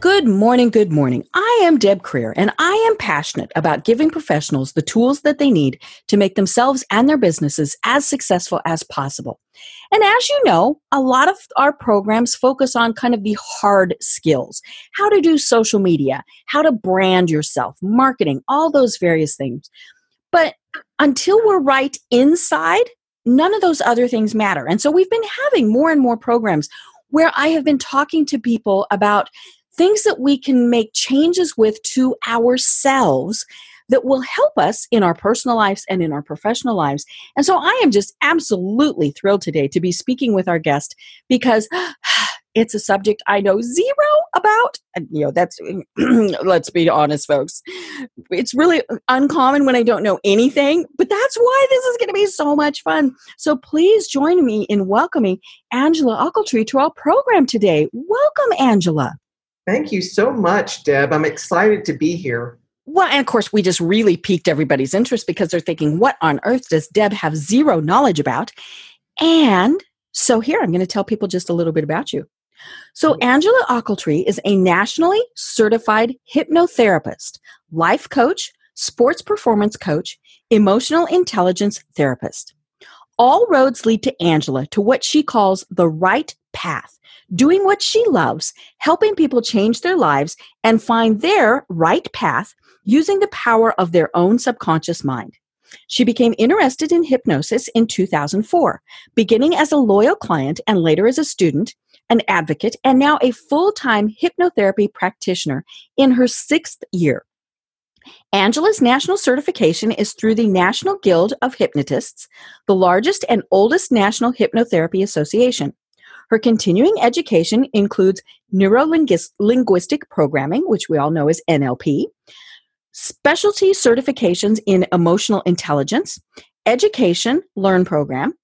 Good morning, good morning. I am Deb Krier, and I am passionate about giving professionals the tools that they need to make themselves and their businesses as successful as possible. And as you know, a lot of our programs focus on kind of the hard skills how to do social media, how to brand yourself, marketing, all those various things. But until we're right inside, none of those other things matter. And so we've been having more and more programs where I have been talking to people about things that we can make changes with to ourselves that will help us in our personal lives and in our professional lives. And so I am just absolutely thrilled today to be speaking with our guest because it's a subject I know zero about. And, you know, that's, let's be honest, folks. It's really uncommon when I don't know anything, but that's why this is going to be so much fun. So please join me in welcoming Angella Ocheltree to our program today. Welcome, Angella. Thank you so much, Deb. I'm excited to be here. Well, and of course, we just really piqued everybody's interest because they're thinking, what on earth does Deb have zero knowledge about? And so here, I'm going to tell people just a little bit about you. So, Angella Ocheltree is a nationally certified hypnotherapist, life coach, sports performance coach, emotional intelligence therapist. All roads lead to Angella to what she calls the right path doing what she loves, helping people change their lives and find their right path using the power of their own subconscious mind. She became interested in hypnosis in 2004, beginning as a loyal client and later as a student, an advocate, and now a full time hypnotherapy practitioner in her sixth year. Angella's national certification is through the National Guild of Hypnotists, the largest and oldest national hypnotherapy association. Her continuing education includes neuro-linguistic programming, which we all know as NLP, specialty certifications in emotional intelligence, education, learn program,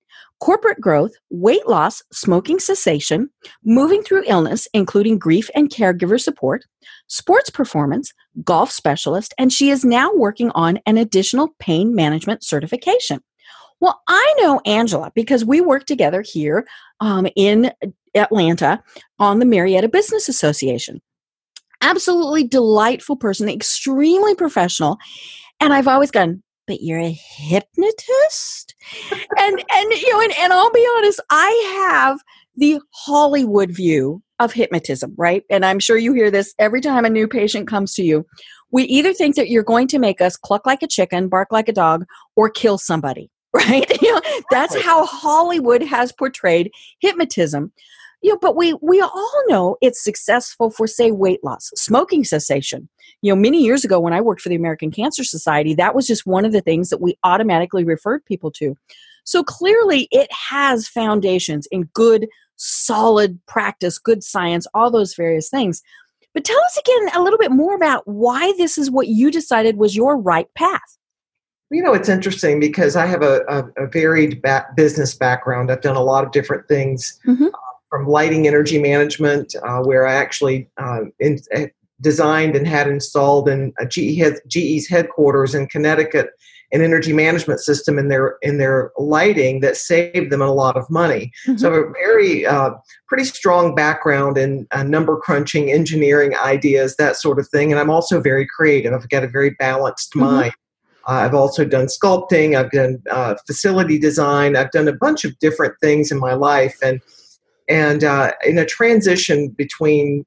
corporate growth, weight loss, smoking cessation, moving through illness, including grief and caregiver support, sports performance, golf specialist, and she is now working on an additional pain management certification. Well, I know Angella because we work together here um, in Atlanta on the Marietta Business Association. Absolutely delightful person, extremely professional. And I've always gone, but you're a hypnotist? and and you know, and, and I'll be honest, I have the Hollywood view of hypnotism, right? And I'm sure you hear this every time a new patient comes to you. We either think that you're going to make us cluck like a chicken, bark like a dog, or kill somebody right? you know, that's how Hollywood has portrayed hypnotism. You know, but we we all know it's successful for say weight loss, smoking cessation. You know, many years ago when I worked for the American Cancer Society, that was just one of the things that we automatically referred people to. So clearly it has foundations in good solid practice, good science, all those various things. But tell us again a little bit more about why this is what you decided was your right path. You know, it's interesting because I have a, a, a varied back business background. I've done a lot of different things mm-hmm. uh, from lighting energy management, uh, where I actually uh, in, eh, designed and had installed in GE GE's headquarters in Connecticut an energy management system in their in their lighting that saved them a lot of money. Mm-hmm. So a very uh, pretty strong background in uh, number crunching, engineering ideas, that sort of thing. And I'm also very creative. I've got a very balanced mm-hmm. mind. Uh, I've also done sculpting. I've done uh, facility design. I've done a bunch of different things in my life, and and uh, in a transition between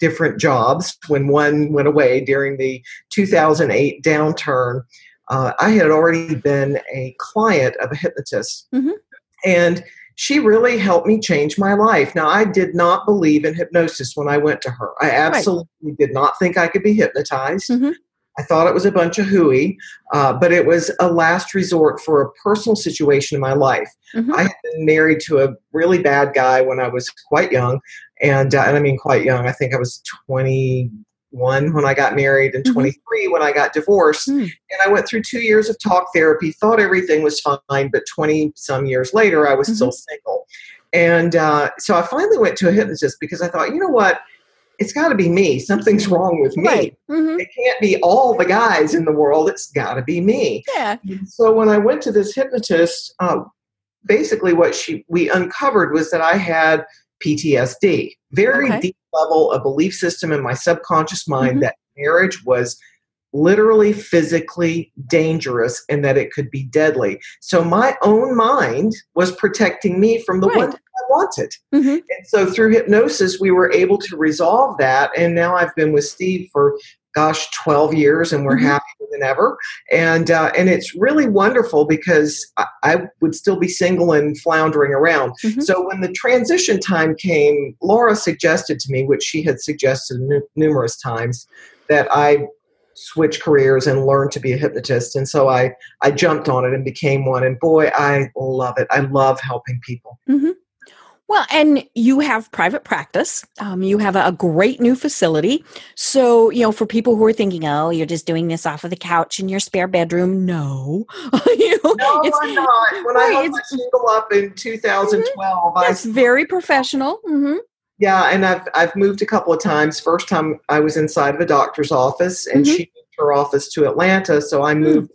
different jobs, when one went away during the 2008 downturn, uh, I had already been a client of a hypnotist, mm-hmm. and she really helped me change my life. Now, I did not believe in hypnosis when I went to her. I absolutely right. did not think I could be hypnotized. Mm-hmm. I thought it was a bunch of hooey, uh, but it was a last resort for a personal situation in my life. Mm-hmm. I had been married to a really bad guy when I was quite young, and uh, and I mean quite young. I think I was 21 when I got married and Mhm. 23 when I got divorced. Hmm. And I went through two years of talk therapy, thought everything was fine, but 20 some years later, I was still single. And uh, so I finally went to a hypnotist because I thought, you know what? It's got to be me. Something's wrong with me. Right. hmm It can't be all the guys in the world. It's got to be me. Yeah. So when I went to this hypnotist, uh, basically what she we uncovered was that I had PTSD, very Okay. deep level of belief system in my subconscious mind Mhm. that marriage was literally physically dangerous and that it could be deadly. So my own mind was protecting me from the Right. one I wanted. hmm And so through hypnosis, we were able to resolve that. And now I've been with Steve for, gosh, 12 years, and we're Mhm. happier than ever. And uh, and it's really wonderful because I, I would still be single and floundering around. Mhm. So when the transition time came, Laura suggested to me, which she had suggested nu- numerous times, that I switch careers and learn to be a hypnotist. And so I I jumped on it and became one. And boy, I love it. I love helping people. Well, and you have private practice. Um, you have a, great new facility. So, you know, for people who are thinking, oh, you're just doing this off of the couch in your spare bedroom, no. you know, No, it's, I'm not. When I right, hung my shingle up in 2012, I, it's very professional. hmm yeah, and I've I've moved a couple of times. First time I was inside of a doctor's office, and Mhm. she moved her office to Atlanta, so I Hmm. moved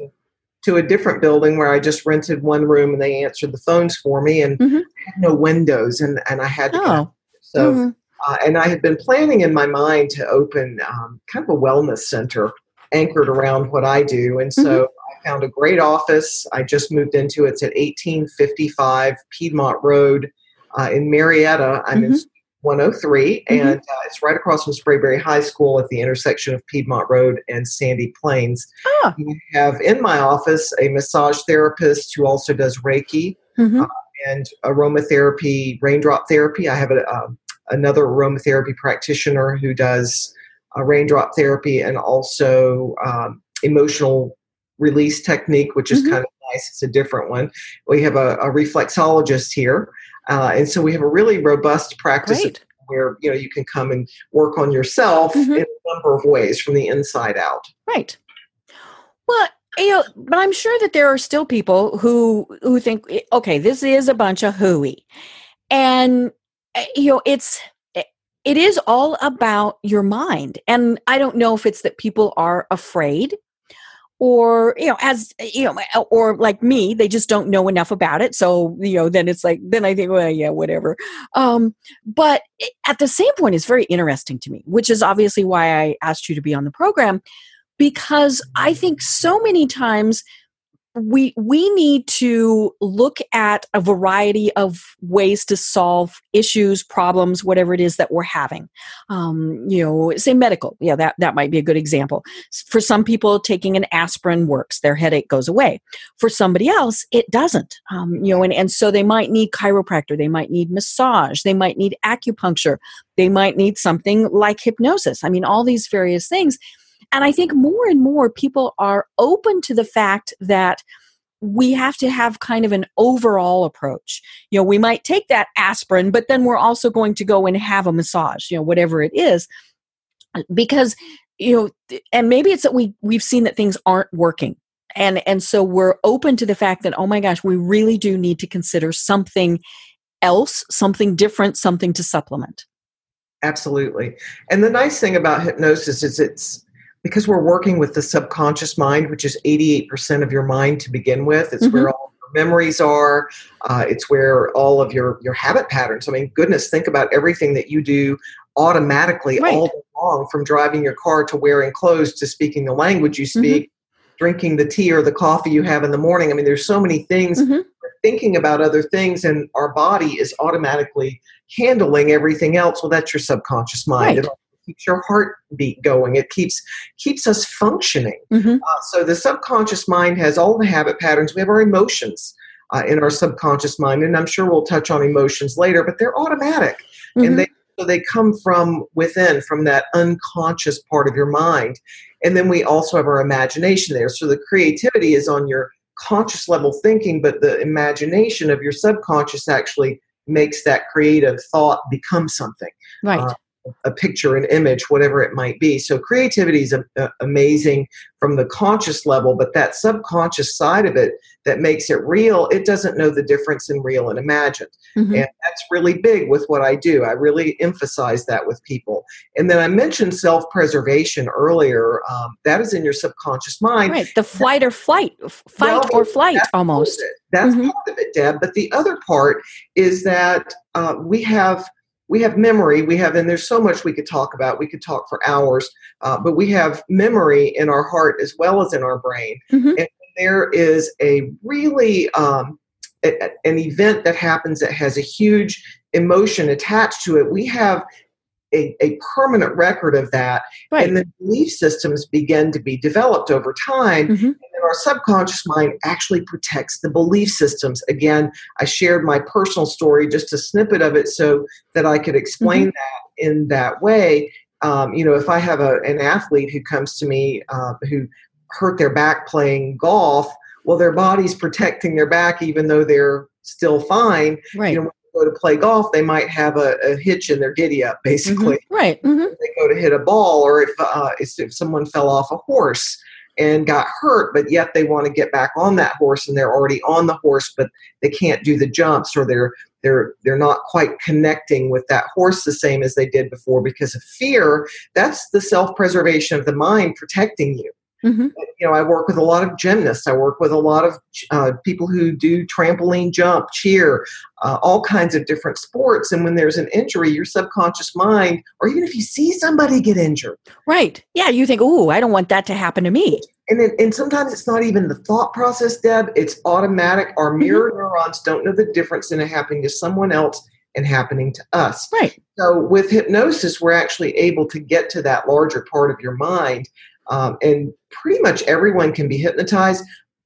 to a different building where I just rented one room, and they answered the phones for me, and Mhm. Had no windows, and and I had to. Oh, So, mhm. uh, and I had been planning in my mind to open um, kind of a wellness center anchored around what I do. And so I found a great office. I just moved into it. It's at 1855 Piedmont Road uh, in Marietta. I'm in 103, Mhm. and uh, it's right across from Sprayberry High School at the intersection of Piedmont Road and Sandy Plains. Ah. I have in my office a massage therapist who also does Reiki Mhm. And aromatherapy, raindrop therapy. I have a, um, another aromatherapy practitioner who does uh, raindrop therapy and also um, emotional release technique, which is Mhm. kind of nice. It's a different one. We have a, a reflexologist here. Uh, and so we have a really robust practice where you know you can come and work on yourself Mhm. in a number of ways from the inside out. Right. Well, you know, but I'm sure that there are still people who who think, eh, okay, this is a bunch of hooey, and eh, you know, it's eh, it is all about your mind, and I don't know if it's that people are afraid, or you know, as you know, or like me, they just don't know enough about it. So you know, then it's like, then I think, well, yeah, whatever. Um, but at the same point, it's very interesting to me, which is obviously why I asked you to be on the program because I think so many times we we need to look at a variety of ways to solve issues, problems, whatever it is that we're having. Um, you know, say medical. Yeah, that that might be a good example. For some people, taking an aspirin works; their headache goes away. For somebody else, it doesn't. Um, you know, and and so they might need chiropractor, they might need massage, they might need acupuncture, they might need something like hypnosis. I mean, all these various things. And I think more and more people are open to the fact that we have to have kind of an overall approach. You know, we might take that aspirin, but then we're also going to go and have a massage, you know, whatever it is. Because, you know, and maybe it's that we we've seen that things aren't working. And and so we're open to the fact that oh my gosh, we really do need to consider something else, something different, something to supplement. Absolutely. And the nice thing about hypnosis is it's because we're working with the subconscious mind, which is 88% of your mind to begin with. It's where all your memories are. Uh, it's where all of your, your habit patterns. I mean, goodness, think about everything that you do automatically Right. all day long from driving your car to wearing clothes to speaking the language you speak, drinking the tea or the coffee you have in the morning. I mean, there's so many things Mhm. thinking about other things and our body is automatically handling everything else well that's your subconscious mind Right. Keeps your heartbeat going. It keeps keeps us functioning. Mhm. uh, so the subconscious mind has all the habit patterns. We have our emotions uh, in our subconscious mind and i'm sure we'll touch on emotions later but they're automatic. Mhm. and they so they come from within from that unconscious part of your mind. And then we also have our imagination there. So the creativity is on your conscious level thinking but the imagination of your subconscious actually makes that creative thought become something. Right. uh, a picture, an image, whatever it might be. So creativity is a, a, amazing from the conscious level, but that subconscious side of it that makes it real, it doesn't know the difference in real and imagined. Mm-hmm. And that's really big with what I do. I really emphasize that with people. And then I mentioned self preservation earlier. Um, that is in your subconscious mind. Right. The flight or flight, fight well, or flight almost. That's mm-hmm. part of it, Deb. But the other part is that uh, we have we have memory we have and there's so much we could talk about we could talk for hours uh, but we have memory in our heart as well as in our brain mm-hmm. and there is a really um, a, an event that happens that has a huge emotion attached to it we have a, a permanent record of that right. and the belief systems begin to be developed over time mm-hmm. Our subconscious mind actually protects the belief systems again i shared my personal story just a snippet of it so that i could explain mm-hmm. that in that way um, you know if i have a, an athlete who comes to me uh, who hurt their back playing golf well their body's protecting their back even though they're still fine right you know, go to play golf, they might have a, a hitch in their giddy up, basically. Mm-hmm. Right. Mm-hmm. They go to hit a ball, or if, uh, if someone fell off a horse and got hurt, but yet they want to get back on that horse, and they're already on the horse, but they can't do the jumps, or they're they're they're not quite connecting with that horse the same as they did before because of fear. That's the self preservation of the mind protecting you. Mm-hmm. You know, I work with a lot of gymnasts. I work with a lot of uh, people who do trampoline jump, cheer, uh, all kinds of different sports. And when there's an injury, your subconscious mind, or even if you see somebody get injured, right? Yeah, you think, "Oh, I don't want that to happen to me." And then, and sometimes it's not even the thought process, Deb. It's automatic. Our mm-hmm. mirror mm-hmm. neurons don't know the difference in it happening to someone else and happening to us. Right. So with hypnosis, we're actually able to get to that larger part of your mind um, and pretty much everyone can be hypnotized.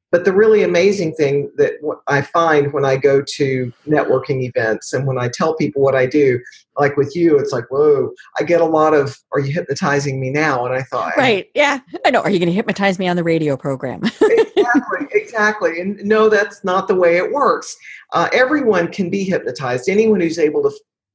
But the really amazing thing that I find when I go to networking events and when I tell people what I do, like with you, it's like, whoa, I get a lot of, are you hypnotizing me now? And I thought, right, yeah, I know. Are you going to hypnotize me on the radio program? exactly, exactly. And no, that's not the way it works. Uh, everyone can be hypnotized. Anyone who's able to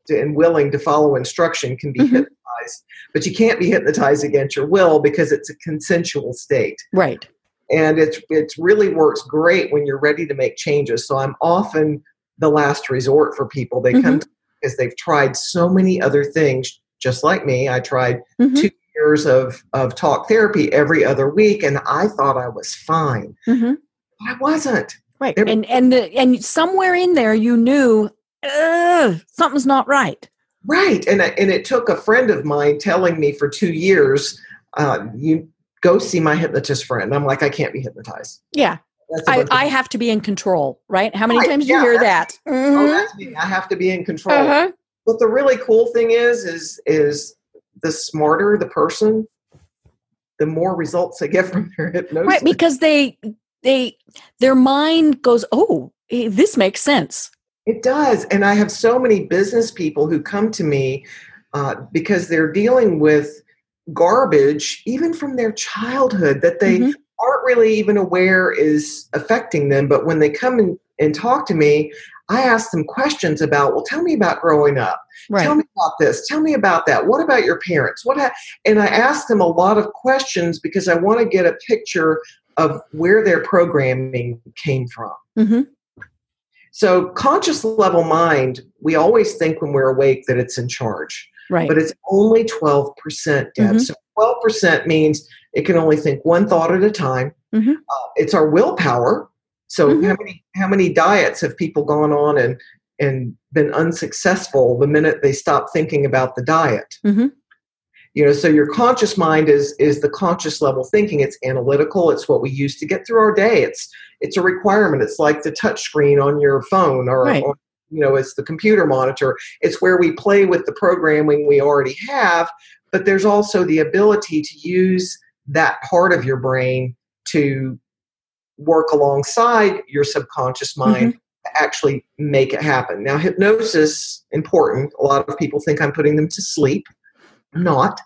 and willing to follow instruction can be mm-hmm. hypnotized but you can't be hypnotized against your will because it's a consensual state. Right. And it's it really works great when you're ready to make changes. So i'm often the last resort for people. They mm-hmm. come because they've tried so many other things just like me. I tried mm-hmm. two years of of talk therapy every other week and i thought i was fine. Mm-hmm. i wasn't. Right. There, and and the, and somewhere in there you knew something's not right. Right, and and it took a friend of mine telling me for two years, uh, you go see my hypnotist friend. I'm like, I can't be hypnotized. Yeah, I, I have to be in control, right? How many right. times do yeah, you hear that? Oh, mm-hmm. Oh, that's me. I have to be in control. Uh-huh. But the really cool thing is, is is the smarter the person, the more results they get from their hypnosis. Right, because they they their mind goes, oh, this makes sense. It does. And I have so many business people who come to me uh, because they're dealing with garbage, even from their childhood, that they mm-hmm. aren't really even aware is affecting them. But when they come in and talk to me, I ask them questions about, well, tell me about growing up. Right. Tell me about this. Tell me about that. What about your parents? What? Ha-? And I ask them a lot of questions because I want to get a picture of where their programming came from. Mm-hmm. So, conscious level mind, we always think when we're awake that it's in charge. Right. But it's only 12%, Deb. Mm-hmm. So, 12% means it can only think one thought at a time. Mm-hmm. Uh, it's our willpower. So, mm-hmm. how many how many diets have people gone on and and been unsuccessful the minute they stop thinking about the diet? You know so your conscious mind is is the conscious level thinking. It's analytical. It's what we use to get through our day. It's it's a requirement. It's like the touch screen on your phone or, right. or you know it's the computer monitor. It's where we play with the programming we already have but there's also the ability to use that part of your brain to work alongside your subconscious mind mm-hmm. to actually make it happen. Now hypnosis important. A lot of people think i'm putting them to sleep not.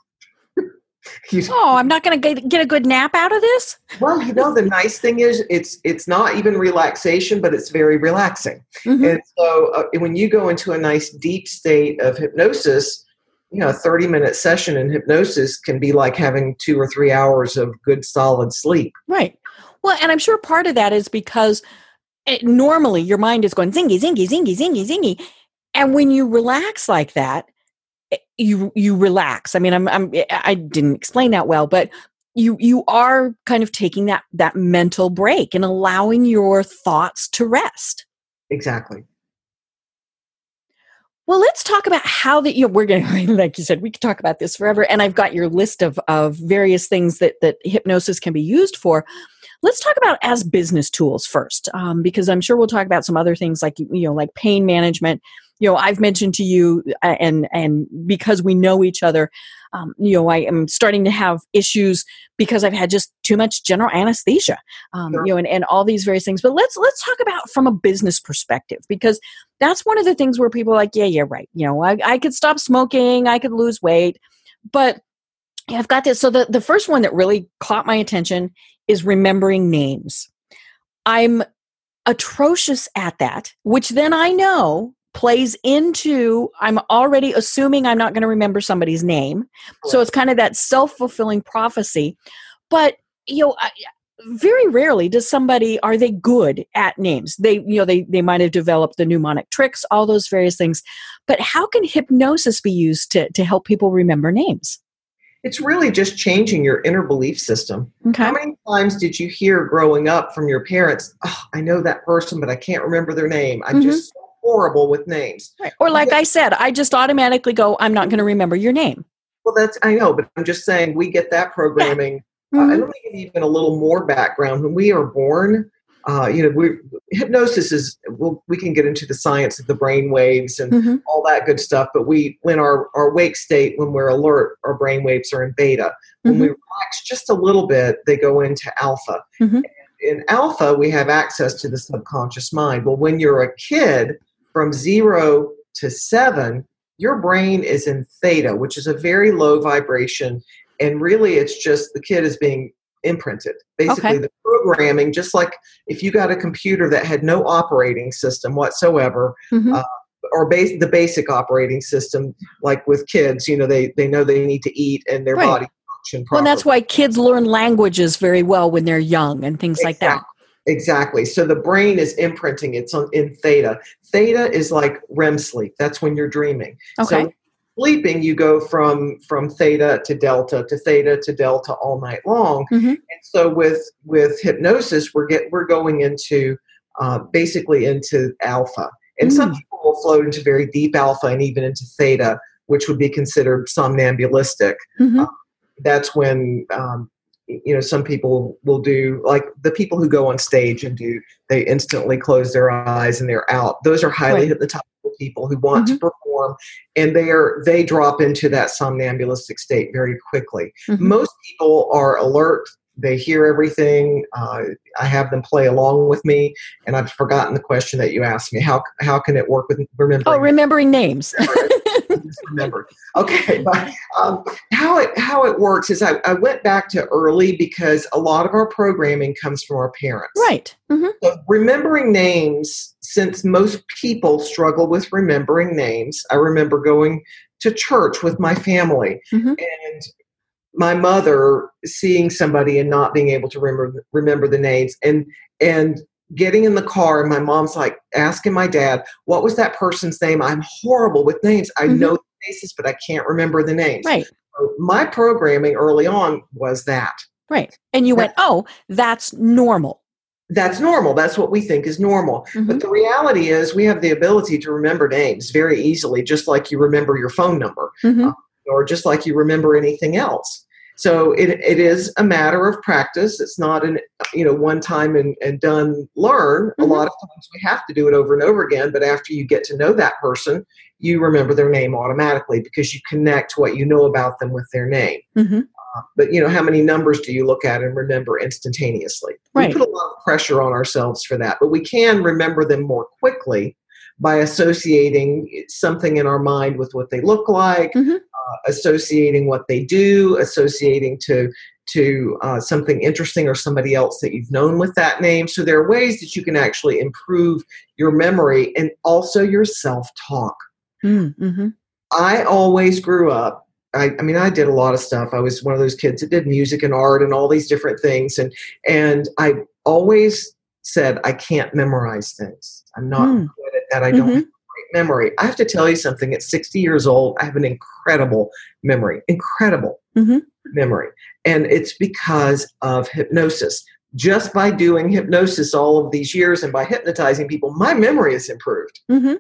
oh, I'm not going to get a good nap out of this. well, you know, the nice thing is it's it's not even relaxation, but it's very relaxing. Mm-hmm. And so, uh, when you go into a nice deep state of hypnosis, you know, a 30 minute session in hypnosis can be like having two or three hours of good solid sleep. Right. Well, and I'm sure part of that is because it, normally your mind is going zingy, zingy, zingy, zingy, zingy. And when you relax like that, eh, you you relax. I mean, I'm, I'm I didn't explain that well, but you you are kind of taking that that mental break and allowing your thoughts to rest. Exactly. Well, let's talk about how that you know, we're going to, like you said, we could talk about this forever. And I've got your list of, of various things that, that hypnosis can be used for. Let's talk about as business tools first, um, because I'm sure we'll talk about some other things like, you know, like pain management. You know, I've mentioned to you, uh, and and because we know each other, um, you know, I am starting to have issues because I've had just too much general anesthesia, um, sure. you know, and, and all these various things. But let's let's talk about from a business perspective because that's one of the things where people are like, yeah, yeah, right. You know, I, I could stop smoking, I could lose weight, but yeah, I've got this. So the the first one that really caught my attention is remembering names. I'm atrocious at that, which then I know plays into I'm already assuming I'm not going to remember somebody's name. So it's kind of that self-fulfilling prophecy. But you know, I, very rarely does somebody are they good at names. They you know they they might have developed the mnemonic tricks, all those various things. But how can hypnosis be used to to help people remember names? It's really just changing your inner belief system. Okay. How many times did you hear growing up from your parents, oh, I know that person, but I can't remember their name. I'm mm-hmm. just horrible with names. Right. Or like I said, I just automatically go, I'm not going to remember your name. Well, that's I know, but I'm just saying we get that programming. Yeah. Mm-hmm. Uh, and let me give even a little more background. When we are born, uh, you know, we hypnosis is we'll, we can get into the science of the brain waves and mm-hmm. all that good stuff. But we, when our our wake state, when we're alert, our brain waves are in beta. When mm-hmm. we relax just a little bit, they go into alpha. Mm-hmm. In alpha, we have access to the subconscious mind. Well, when you're a kid, from zero to seven, your brain is in theta, which is a very low vibration. And really, it's just the kid is being imprinted. Basically, okay. the programming, just like if you got a computer that had no operating system whatsoever, mm-hmm. uh, or base, the basic operating system, like with kids, you know, they, they know they need to eat and their right. body function properly. Well, that's why kids learn languages very well when they're young and things exactly. like that. Exactly. So the brain is imprinting. It's on, in theta. Theta is like REM sleep. That's when you're dreaming. Okay. So sleeping, you go from from theta to delta to theta to delta all night long. Mm-hmm. And so with with hypnosis, we're get we're going into uh, basically into alpha. And mm. some people will float into very deep alpha and even into theta, which would be considered somnambulistic. Mm-hmm. Uh, that's when um, you know some people will do like the people who go on stage and do they instantly close their eyes and they're out those are highly right. hypnotizable people who want mm-hmm. to perform and they are they drop into that somnambulistic state very quickly mm-hmm. most people are alert they hear everything uh, i have them play along with me and i've forgotten the question that you asked me how how can it work with remembering oh remembering names remembered. Okay, but um, how it how it works is I, I went back to early because a lot of our programming comes from our parents. Right. Mm-hmm. So remembering names, since most people struggle with remembering names, I remember going to church with my family mm-hmm. and my mother seeing somebody and not being able to remember remember the names and and getting in the car and my mom's like asking my dad what was that person's name? I'm horrible with names. I mm-hmm. know the faces but i can't remember the names. Right. So my programming early on was that. Right. And you that, went oh that's normal. That's normal. That's what we think is normal. Mm-hmm. but the reality is we have the ability to remember names very easily just like you remember your phone number mm-hmm. uh, or just like you remember anything else so it, it is a matter of practice. It's not an you know one time and, and done learn. Mm-hmm. A lot of times we have to do it over and over again. But after you get to know that person, you remember their name automatically because you connect what you know about them with their name. Mm-hmm. Uh, but you know how many numbers do you look at and remember instantaneously? Right. We put a lot of pressure on ourselves for that, but we can remember them more quickly by associating something in our mind with what they look like, mm-hmm. Uh, associating what they do, associating to to uh, something interesting or somebody else that you've known with that name. So there are ways that you can actually improve your memory and also your self talk. Mm, mm-hmm. I always grew up. I, I, mean, I did a lot of stuff. I was one of those kids that did music and art and all these different things, and and I always said I can't memorize things. I'm not mm. good at that. I don't mm-hmm. Memory. I have to tell you something. At 60 years old, I have an incredible memory. Incredible mm-hmm. memory, and it's because of hypnosis just by doing hypnosis all of these years and by hypnotizing people, my memory has improved. Mm-hmm.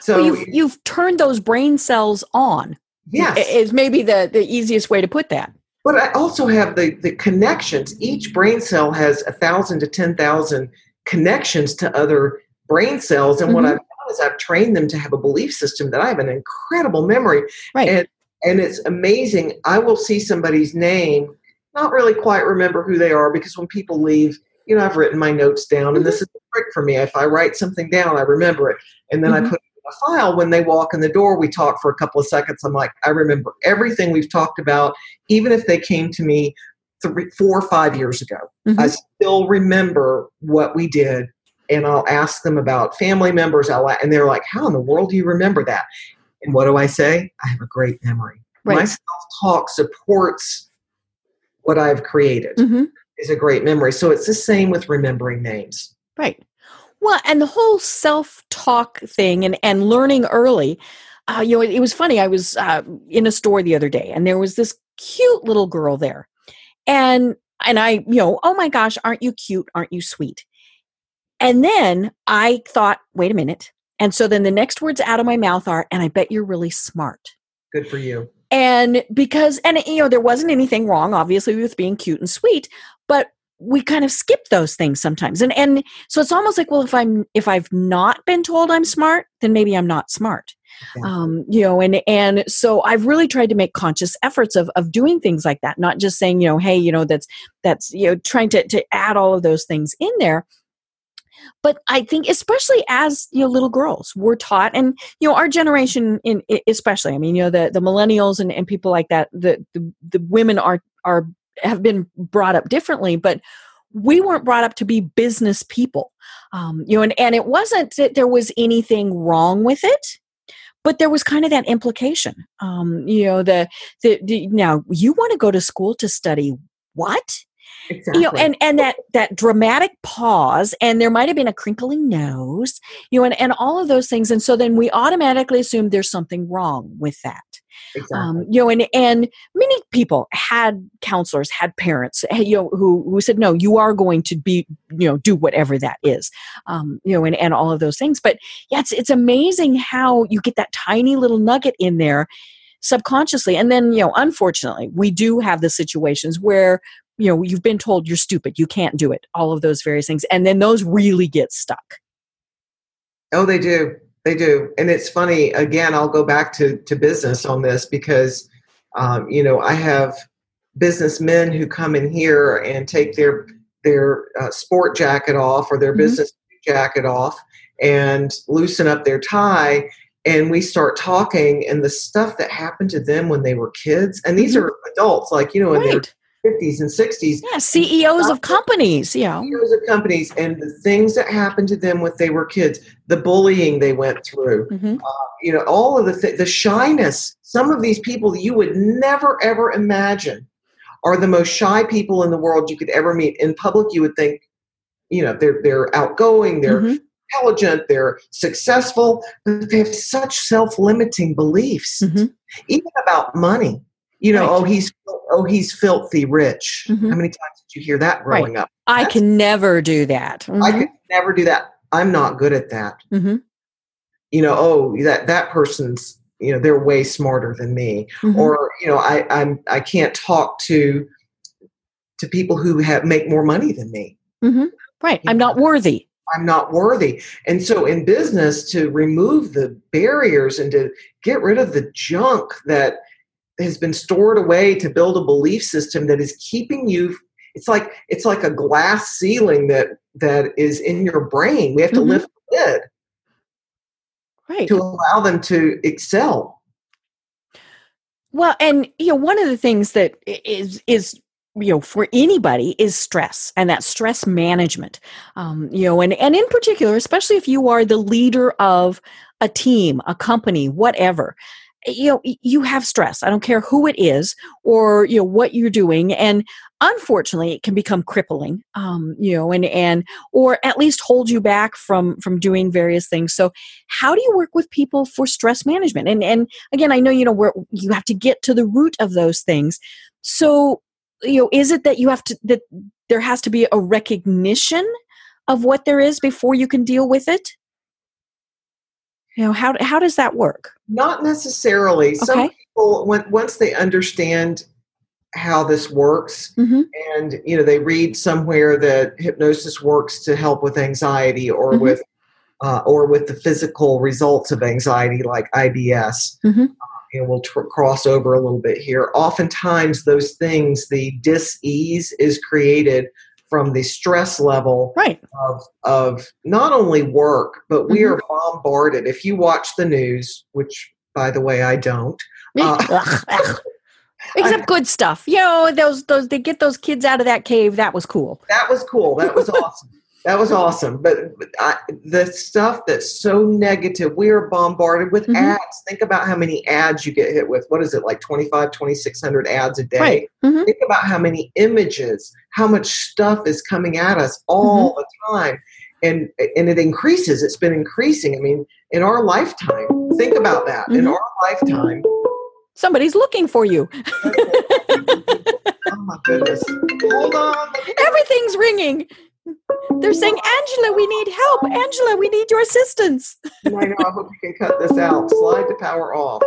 So well, you've, you've turned those brain cells on. Yes, is maybe the the easiest way to put that. But I also have the the connections. Each brain cell has a thousand to ten thousand connections to other brain cells, and mm-hmm. what I've is I've trained them to have a belief system that I have an incredible memory. Right. And and it's amazing. I will see somebody's name not really quite remember who they are because when people leave, you know, I've written my notes down, and this mm-hmm. is a trick for me. If I write something down, I remember it, and then mm-hmm. I put it in a file. When they walk in the door, we talk for a couple of seconds. I'm like, I remember everything we've talked about, even if they came to me three, four or five years ago. Mm-hmm. I still remember what we did, and I'll ask them about family members. I'll, and they're like, "How in the world do you remember that?" And what do I say? I have a great memory. Right. My self talk supports what I've created mm-hmm. is a great memory. So it's the same with remembering names. Right. Well, and the whole self talk thing and, and learning early, uh, you know, it, it, was funny. I was uh, in a store the other day and there was this cute little girl there. And and I, you know, oh my gosh, aren't you cute? Aren't you sweet? And then I thought, wait a minute. And so then the next words out of my mouth are, and I bet you're really smart. Good for you. And because and you know there wasn't anything wrong obviously with being cute and sweet but we kind of skip those things sometimes. And and so it's almost like well if i'm if i've not been told i'm smart then maybe i'm not smart. Um, you know and and so i've really tried to make conscious efforts of of doing things like that not just saying you know hey you know that's that's you know trying to to add all of those things in there but i think especially as you know little girls we're taught and you know our generation in especially i mean you know the the millennials and, and people like that the, the the women are are have been brought up differently but we weren't brought up to be business people. Um, you know and, and it wasn't that there was anything wrong with it but there was kind of that implication. Um, you know the, the, the now you want to go to school to study what Exactly. You know, and and that that dramatic pause, and there might have been a crinkling nose, you know, and, and all of those things, and so then we automatically assume there's something wrong with that. Exactly. Um, you know, and and many people had counselors, had parents, eh, you know, who who said, no, you are going to be, you know, do whatever that is, um, you know, and and all of those things. But yeah, it's it's amazing how you get that tiny little nugget in there subconsciously and then you know unfortunately we do have the situations where you know you've been told you're stupid you can't do it all of those various things and then those really get stuck oh they do they do and it's funny again i'll go back to to business on this because um, you know i have businessmen who come in here and take their their uh, sport jacket off or their mm-hmm. business jacket off and loosen up their tie and we start talking and the stuff that happened to them when they were kids and these mm-hmm. are adults like you know in right. their 50s and 60s. Yeah, CEOs of companies, yeah. CEOs of companies and the things that happened to them when they were kids, the bullying they went through, mm-hmm. uh, you know, all of the th- the shyness. Some of these people you would never ever imagine are the most shy people in the world you could ever meet. In public, you would think, you know, they're they're outgoing, they're mm-hmm. intelligent, they're successful, but they have such self-limiting beliefs, mm-hmm. even about money you know, right. oh he's oh he's filthy rich. Mm-hmm. How many times did you hear that growing right. up? I can never do that. Mm-hmm. I can never do that. I'm not good at that. Mm-hmm. You know, oh that that person's you know they're way smarter than me, mm-hmm. or you know I I'm I can't talk to to people who have make more money than me. Mm-hmm. Right, you I'm know? not worthy. I'm not worthy. And so in business, to remove the barriers and to get rid of the junk that has been stored away to build a belief system that is keeping you it's like it's like a glass ceiling that that is in your brain. We have to mm-hmm. lift the lid right. to allow them to excel. Well and you know one of the things that is is you know for anybody is stress and that stress management. Um, you know and and in particular especially if you are the leader of a team a company whatever you know you have stress. I don't care who it is or you know what you're doing. And unfortunately it can become crippling um, you know and and or at least hold you back from from doing various things. So how do you work with people for stress management? And and again i know you know where you have to get to the root of those things. So you know is it that you have to that there has to be a recognition of what there is before you can deal with it you know how how does that work not necessarily okay. some people when, once they understand how this works mm-hmm. and you know they read somewhere that hypnosis works to help with anxiety or mm-hmm. with uh, or with the physical results of anxiety like ibs mm-hmm. uh, know we'll tr- cross over a little bit here oftentimes those things the dis-ease is created from the stress level right. of, of not only work but we are bombarded if you watch the news which by the way i don't uh, Except good stuff. You know, those those they get those kids out of that cave. That was cool. That was cool. That was awesome. That was awesome. But, but I, the stuff that's so negative, we are bombarded with mm-hmm. ads. Think about how many ads you get hit with. What is it, like 25, 2600 ads a day? Right. Mm-hmm. Think about how many images, how much stuff is coming at us all mm-hmm. the time. And, and it increases. It's been increasing. I mean, in our lifetime, think about that. In mm-hmm. our lifetime, Somebody's looking for you. oh my goodness. Hold on. Everything's ringing. They're saying, Angella, we need help. Angella, we need your assistance. I know. I hope you can cut this out. Slide the power off.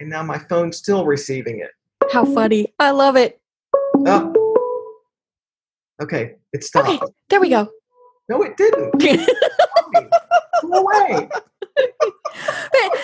And now my phone's still receiving it. How funny. I love it. Oh. Okay, it stopped. Okay, there we go. No, it didn't. Go away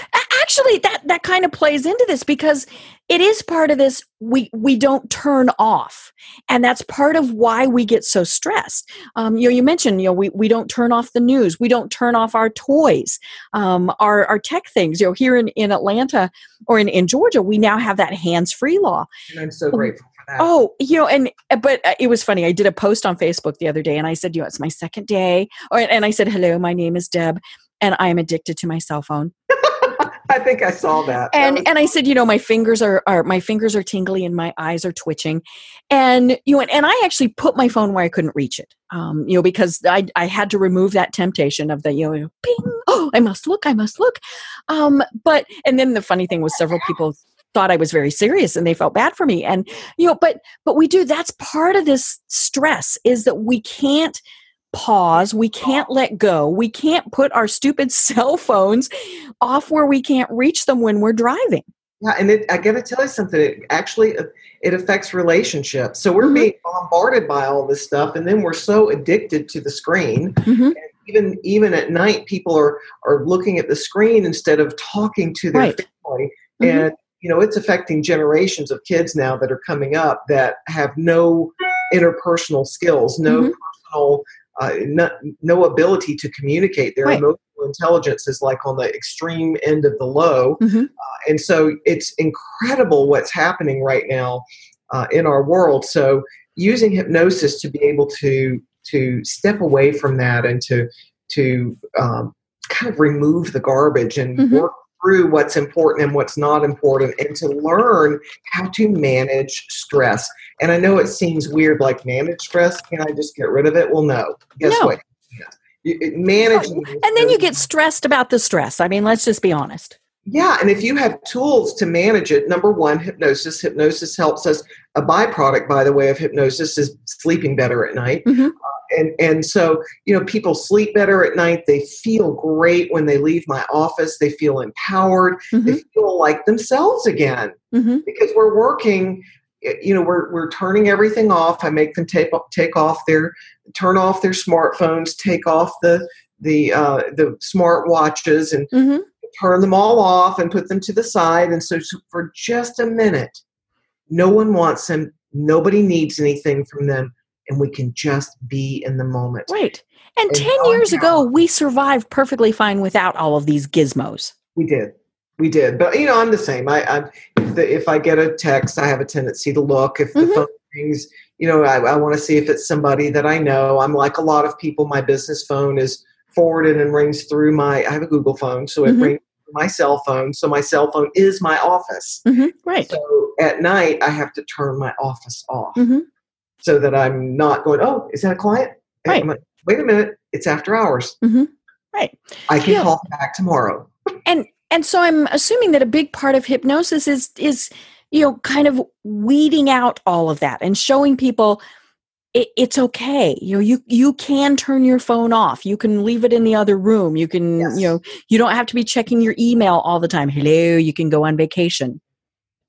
actually that that kind of plays into this because it is part of this we we don't turn off. And that's part of why we get so stressed. Um, you know you mentioned you know we, we don't turn off the news. We don't turn off our toys um, our, our tech things. You know here in, in atlanta or in, in georgia we now have that hands-free law. And i'm so grateful for that. Oh, you know, and but uh, it was funny. I did a post on Facebook the other day, and I said, you know, it's my second day, or and I said, hello, my name is Deb, and I am addicted to my cell phone. I think I saw that. And that and I said, you know, my fingers are, are my fingers are tingly and my eyes are twitching, and you know, and, and I actually put my phone where I couldn't reach it, um, you know, because I I had to remove that temptation of the you know, ping, oh, I must look, I must look, um, but and then the funny thing was several people thought I was very serious and they felt bad for me, and you know, but but we do that's part of this stress is that we can't pause. We can't let go. We can't put our stupid cell phones off where we can't reach them when we're driving. Yeah, and it, I got to tell you something. It actually it affects relationships. So we're mm-hmm. being bombarded by all this stuff, and then we're so addicted to the screen. Mm-hmm. even even at night, people are are looking at the screen instead of talking to their right. family, mm-hmm. and you know it's affecting generations of kids now that are coming up that have no interpersonal skills, no mm-hmm. personal uh, no, no, ability to communicate. Their right. emotional intelligence is like on the extreme end of the low. Mm-hmm. Uh, and so it's incredible what's happening right now uh, in our world. So using hypnosis to be able to to step away from that and to to um, kind of remove the garbage and mm-hmm. work through what's important and what's not important and to learn how to manage stress. And I know it seems weird, like manage stress. Can I just get rid of it? Well, no. Guess no. what? Manage. And then you get stressed about the stress. I mean, let's just be honest. Yeah, and if you have tools to manage it, number one, hypnosis. Hypnosis helps us. A byproduct, by the way, of hypnosis is sleeping better at night. Mm-hmm. And and so you know people sleep better at night. They feel great when they leave my office. They feel empowered. Mm-hmm. they feel like themselves again mm-hmm. because we're working you know we're, we're turning everything off. I make them take, take off their turn off their smartphones take off the the uh, the smart watches and mm-hmm. turn them all off and put them to the side. And so for just a minute no one wants them. Nobody needs anything from them and we can just be in the moment. Right. And, and 10 years ago, we survived perfectly fine without all of these gizmos. We did. We did. But, you know, I'm the same. I, I if, the, if I get a text, I have a tendency to look. If the mm-hmm. phone rings, you know, I, I want to see if it's somebody that I know. I'm like a lot of people. My business phone is forwarded and rings through my, I have a Google phone, so it mm-hmm. rings my cell phone, so my cell phone is my office. Mm-hmm. Right. So at night, I have to turn my office off Mm-hmm. So that I'm not going. Oh, is that a client? Right. I'm like, Wait a minute, it's after hours. Mhm. Right. I can Yeah. call back tomorrow. and and so i'm assuming that a big part of hypnosis is is you know kind of weeding out all of that and showing people it, it's okay you know you you can turn your phone off you can leave it in the other room you can Yes. you know you don't have to be checking your email all the time hello you can go on vacation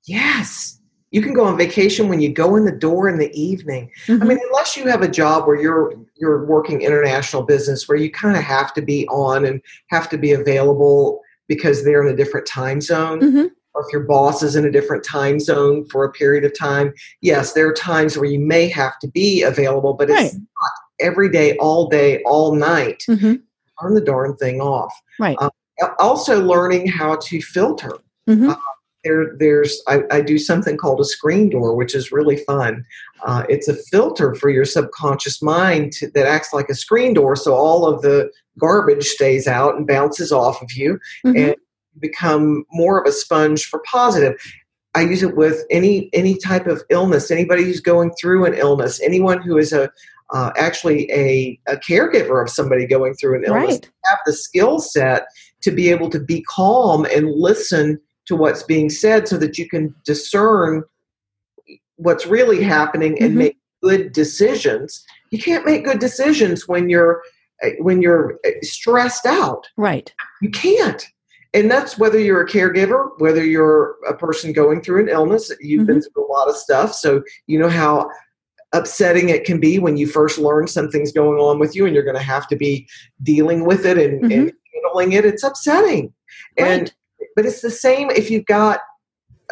Yes. You can go on vacation when you go in the door in the evening. I Mhm. mean, unless you have a job where you're you're working international business where you kind of have to be on and have to be available because they're in a different time zone, Mhm. or if your boss is in a different time zone for a period of time. Yes, there are times where you may have to be available, but it's not every day, all day, all night. Mhm. Turn the darn thing off. right Uh, Also, learning how to filter Mhm. There there's I, I do something called a screen door which is really fun. Uh, it's a filter for your subconscious mind to, that acts like a screen door so all of the garbage stays out and bounces off of you Mhm. and become more of a sponge for positive. I use it with any any type of illness. Anybody who's going through an illness anyone who is a uh, actually a, a caregiver of somebody going through an illness right. have the skill set to be able to be calm and listen to what's being said so that you can discern what's really happening and Mhm. make good decisions. You can't make good decisions when you're uh, when you're uh, stressed out. Right. You can't. And that's whether you're a caregiver whether you're a person going through an illness you've been through a lot of stuff so you know how upsetting it can be when you first learn something's going on with you and you're going to have to be dealing with it and, Mhm. and handling it. It's upsetting. And Right. But it's the same if you've got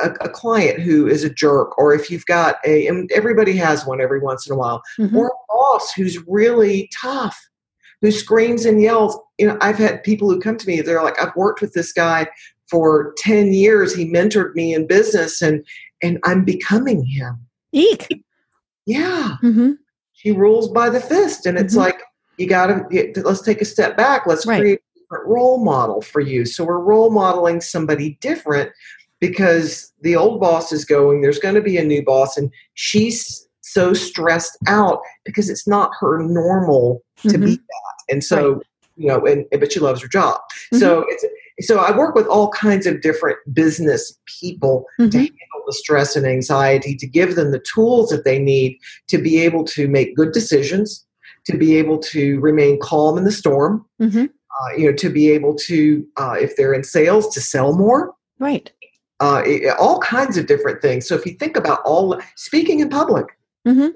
a, a client who is a jerk or if you've got a and everybody has one every once in a while Mhm. or a boss who's really tough who screams and yells. You know i've had people who come to me they're like i've worked with this guy for 10 years. He mentored me in business and and i'm becoming him. Eek. Yeah. Hmm she rules by the fist and it's Mhm. like you gotta let's take a step back. Let's Right. create role model for you. So we're role modeling somebody different because the old boss is going there's going to be a new boss and she's so stressed out because it's not her normal to be that. And so you know and but she loves her job. So it's so i work with all kinds of different business people to Mhm. handle the stress and anxiety to give them the tools that they need to be able to make good decisions to be able to remain calm in the storm Mhm. Uh, you know to be able to uh, if they're in sales to sell more right uh, it- all kinds of different things so if you think about all speaking in public Mhm.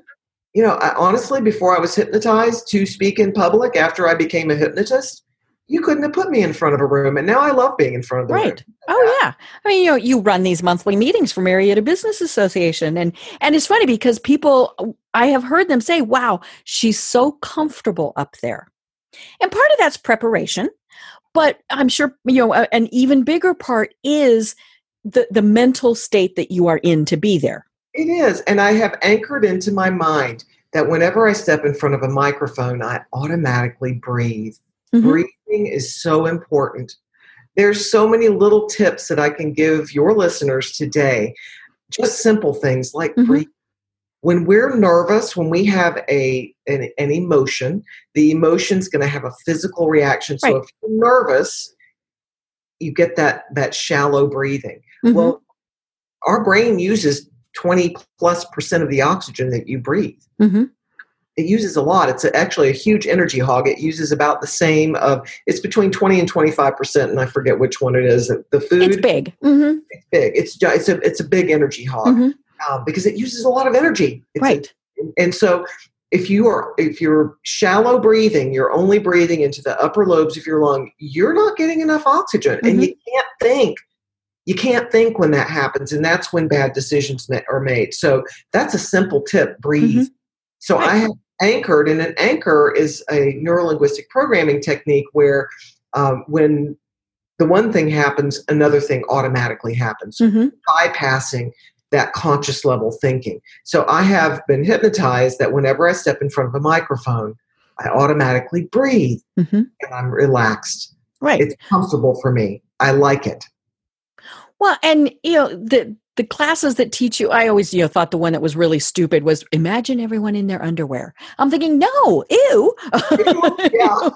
you know I, honestly before i was hypnotized to speak in public after i became a hypnotist you couldn't have put me in front of a room and now i love being in front of the room Right. Oh yeah. I mean, you know, you run these monthly meetings for Marietta Business Association, and and it's funny because people, I have heard them say, "Wow, she's so comfortable up there," and part of that's preparation, but I'm sure you know an even bigger part is the the mental state that you are in to be there. It is. And I have anchored into my mind that whenever I step in front of a microphone, I automatically breathe. Mhm. Breathing is so important. There's so many little tips that I can give your listeners today. Just simple things like Mhm. breathe. When we're nervous, when we have a an, an emotion, the emotion's going to have a physical reaction. So Right. if you're nervous, you get that that shallow breathing. Mhm. Well, our brain uses 20 plus percent of the oxygen that you breathe. Mhm. It uses a lot. It's a, actually a huge energy hog. It uses about the same of it's between 20 and 25 percent, and I forget which one it is. The- food it's big. hmm it's big. It's it's a it's a big energy hog uh, because it uses a lot of energy. It's a- Right. and so if you are if you're shallow breathing, you're only breathing into the upper lobes of your lung. You're not getting enough oxygen, Mm-hmm. and you can't think. You can't think when that happens, and that's when bad decisions are made. So that's a simple tip: breathe. So Mm-hmm. Right. I have anchored, and an anchor is a neurolinguistic programming technique where um, when the one thing happens, another thing automatically happens hmm bypassing that conscious level thinking. So I have been hypnotized that whenever I step in front of a microphone, I automatically breathe hmm and I'm relaxed. Right. It's comfortable for me. I like it. Well, and you know the the classes that teach you i always you know thought the one that was really stupid was imagine everyone in their underwear i'm thinking no ew yeah.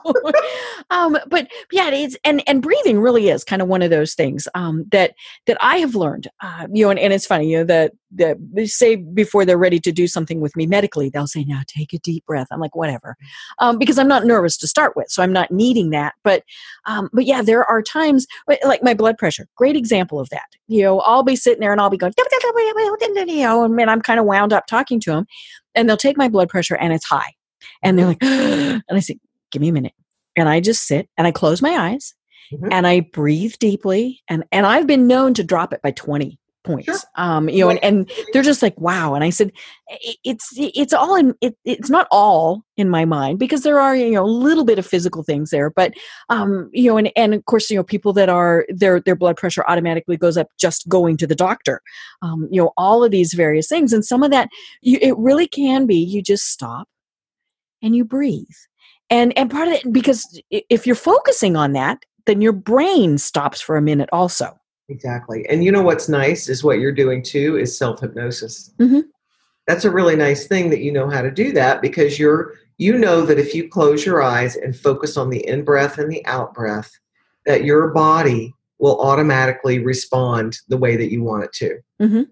um, but yeah it's and and breathing really is kind of one of those things um, that that i have learned uh, you know and, and it's funny you know that they say before they're ready to do something with me medically they'll say now take a deep breath i'm like whatever um, because i'm not nervous to start with so i'm not needing that but um, but yeah there are times like my blood pressure great example of that you know i'll be sitting there and i'll be going, you know, and I'm kind of wound up talking to them. And they'll take my blood pressure and it's high. And they're like, and I say, give me a minute. And I just sit and I close my eyes mm-hmm. and I breathe deeply. And, and I've been known to drop it by 20 points sure. um you know and, and they're just like wow. And i said it's it's all in it, it's not all in my mind because there are you know a little bit of physical things there but um you know and, and of course you know people that are their their blood pressure automatically goes up just going to the doctor um you know all of these various things. And some of that you, it really can be you just stop and you breathe. And and part of it because if you're focusing on that then your brain stops for a minute also Exactly. And you know what's nice is what you're doing too is self hypnosis. Mm-hmm. That's a really nice thing that you know how to do that because you're you know that if you close your eyes and focus on the in breath and the out breath, that your body will automatically respond the way that you want it to. Mm-hmm.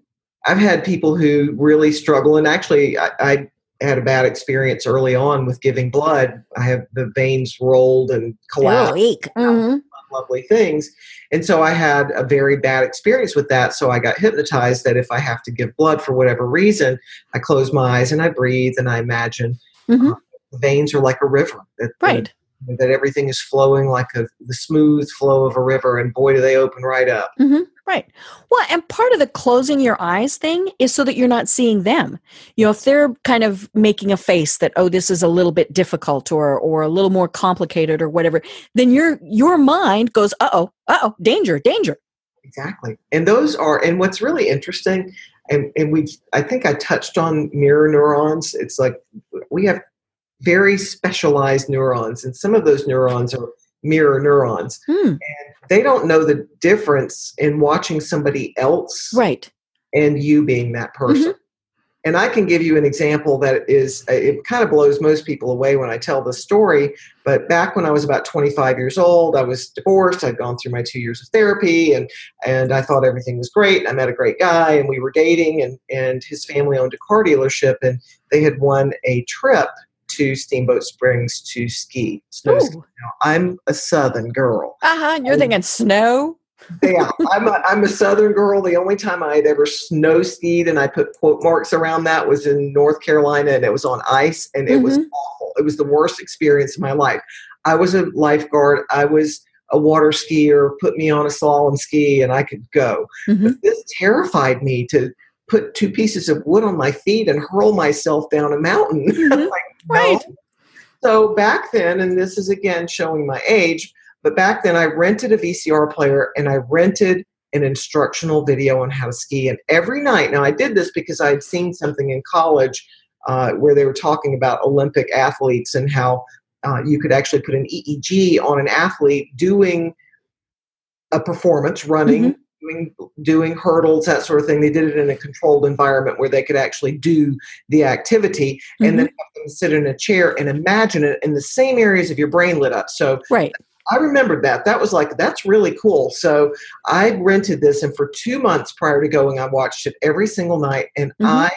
I've had people who really struggle, and actually, I, I, had a bad experience early on with giving blood. I have the veins rolled and collapsed. Mm-hmm lovely things. And so I had a very bad experience with that. So I got hypnotized that if I have to give blood for whatever reason, I close my eyes and I breathe and I imagine mm-hmm. uh, veins are like a river. That, right. That, everything is flowing like a, the smooth flow of a river, and boy, do they open right up. Mm-hmm. Right. Well, and part of the closing your eyes thing is so that you're not seeing them. You know, if they're kind of making a face that oh this is a little bit difficult or or a little more complicated or whatever, then your your mind goes, "Uh-oh, uh-oh, danger, danger." Exactly. And those are and what's really interesting and and we I think I touched on mirror neurons. It's like we have very specialized neurons and some of those neurons are mirror neurons. Hmm. And they don't know the difference in watching somebody else right and you being that person mm-hmm. and i can give you an example that is uh, it kind of blows most people away when i tell the story but back when i was about 25 years old i was divorced i'd gone through my two years of therapy and and i thought everything was great i met a great guy and we were dating and and his family owned a car dealership and they had won a trip to Steamboat Springs to ski. Snow ski. I'm a Southern girl. Uh huh. You're thinking snow. yeah, I'm a, I'm a Southern girl. The only time I had ever snow skied, and I put quote marks around that, was in North Carolina, and it was on ice, and it mm-hmm. was awful. It was the worst experience of my life. I was a lifeguard. I was a water skier. Put me on a slalom ski, and I could go. Mm-hmm. But this terrified me to put two pieces of wood on my feet and hurl myself down a mountain. Mm-hmm. like, right. So back then, and this is again showing my age, but back then I rented a VCR player and I rented an instructional video on how to ski. And every night, now I did this because I had seen something in college uh, where they were talking about Olympic athletes and how uh, you could actually put an EEG on an athlete doing a performance, running. Mm-hmm doing, doing hurdles, that sort of thing. They did it in a controlled environment where they could actually do the activity mm-hmm. and then mm-hmm. sit in a chair and imagine it in the same areas of your brain lit up. So right. I remembered that. That was like, that's really cool. So I rented this, and for two months prior to going, I watched it every single night, and mm-hmm. I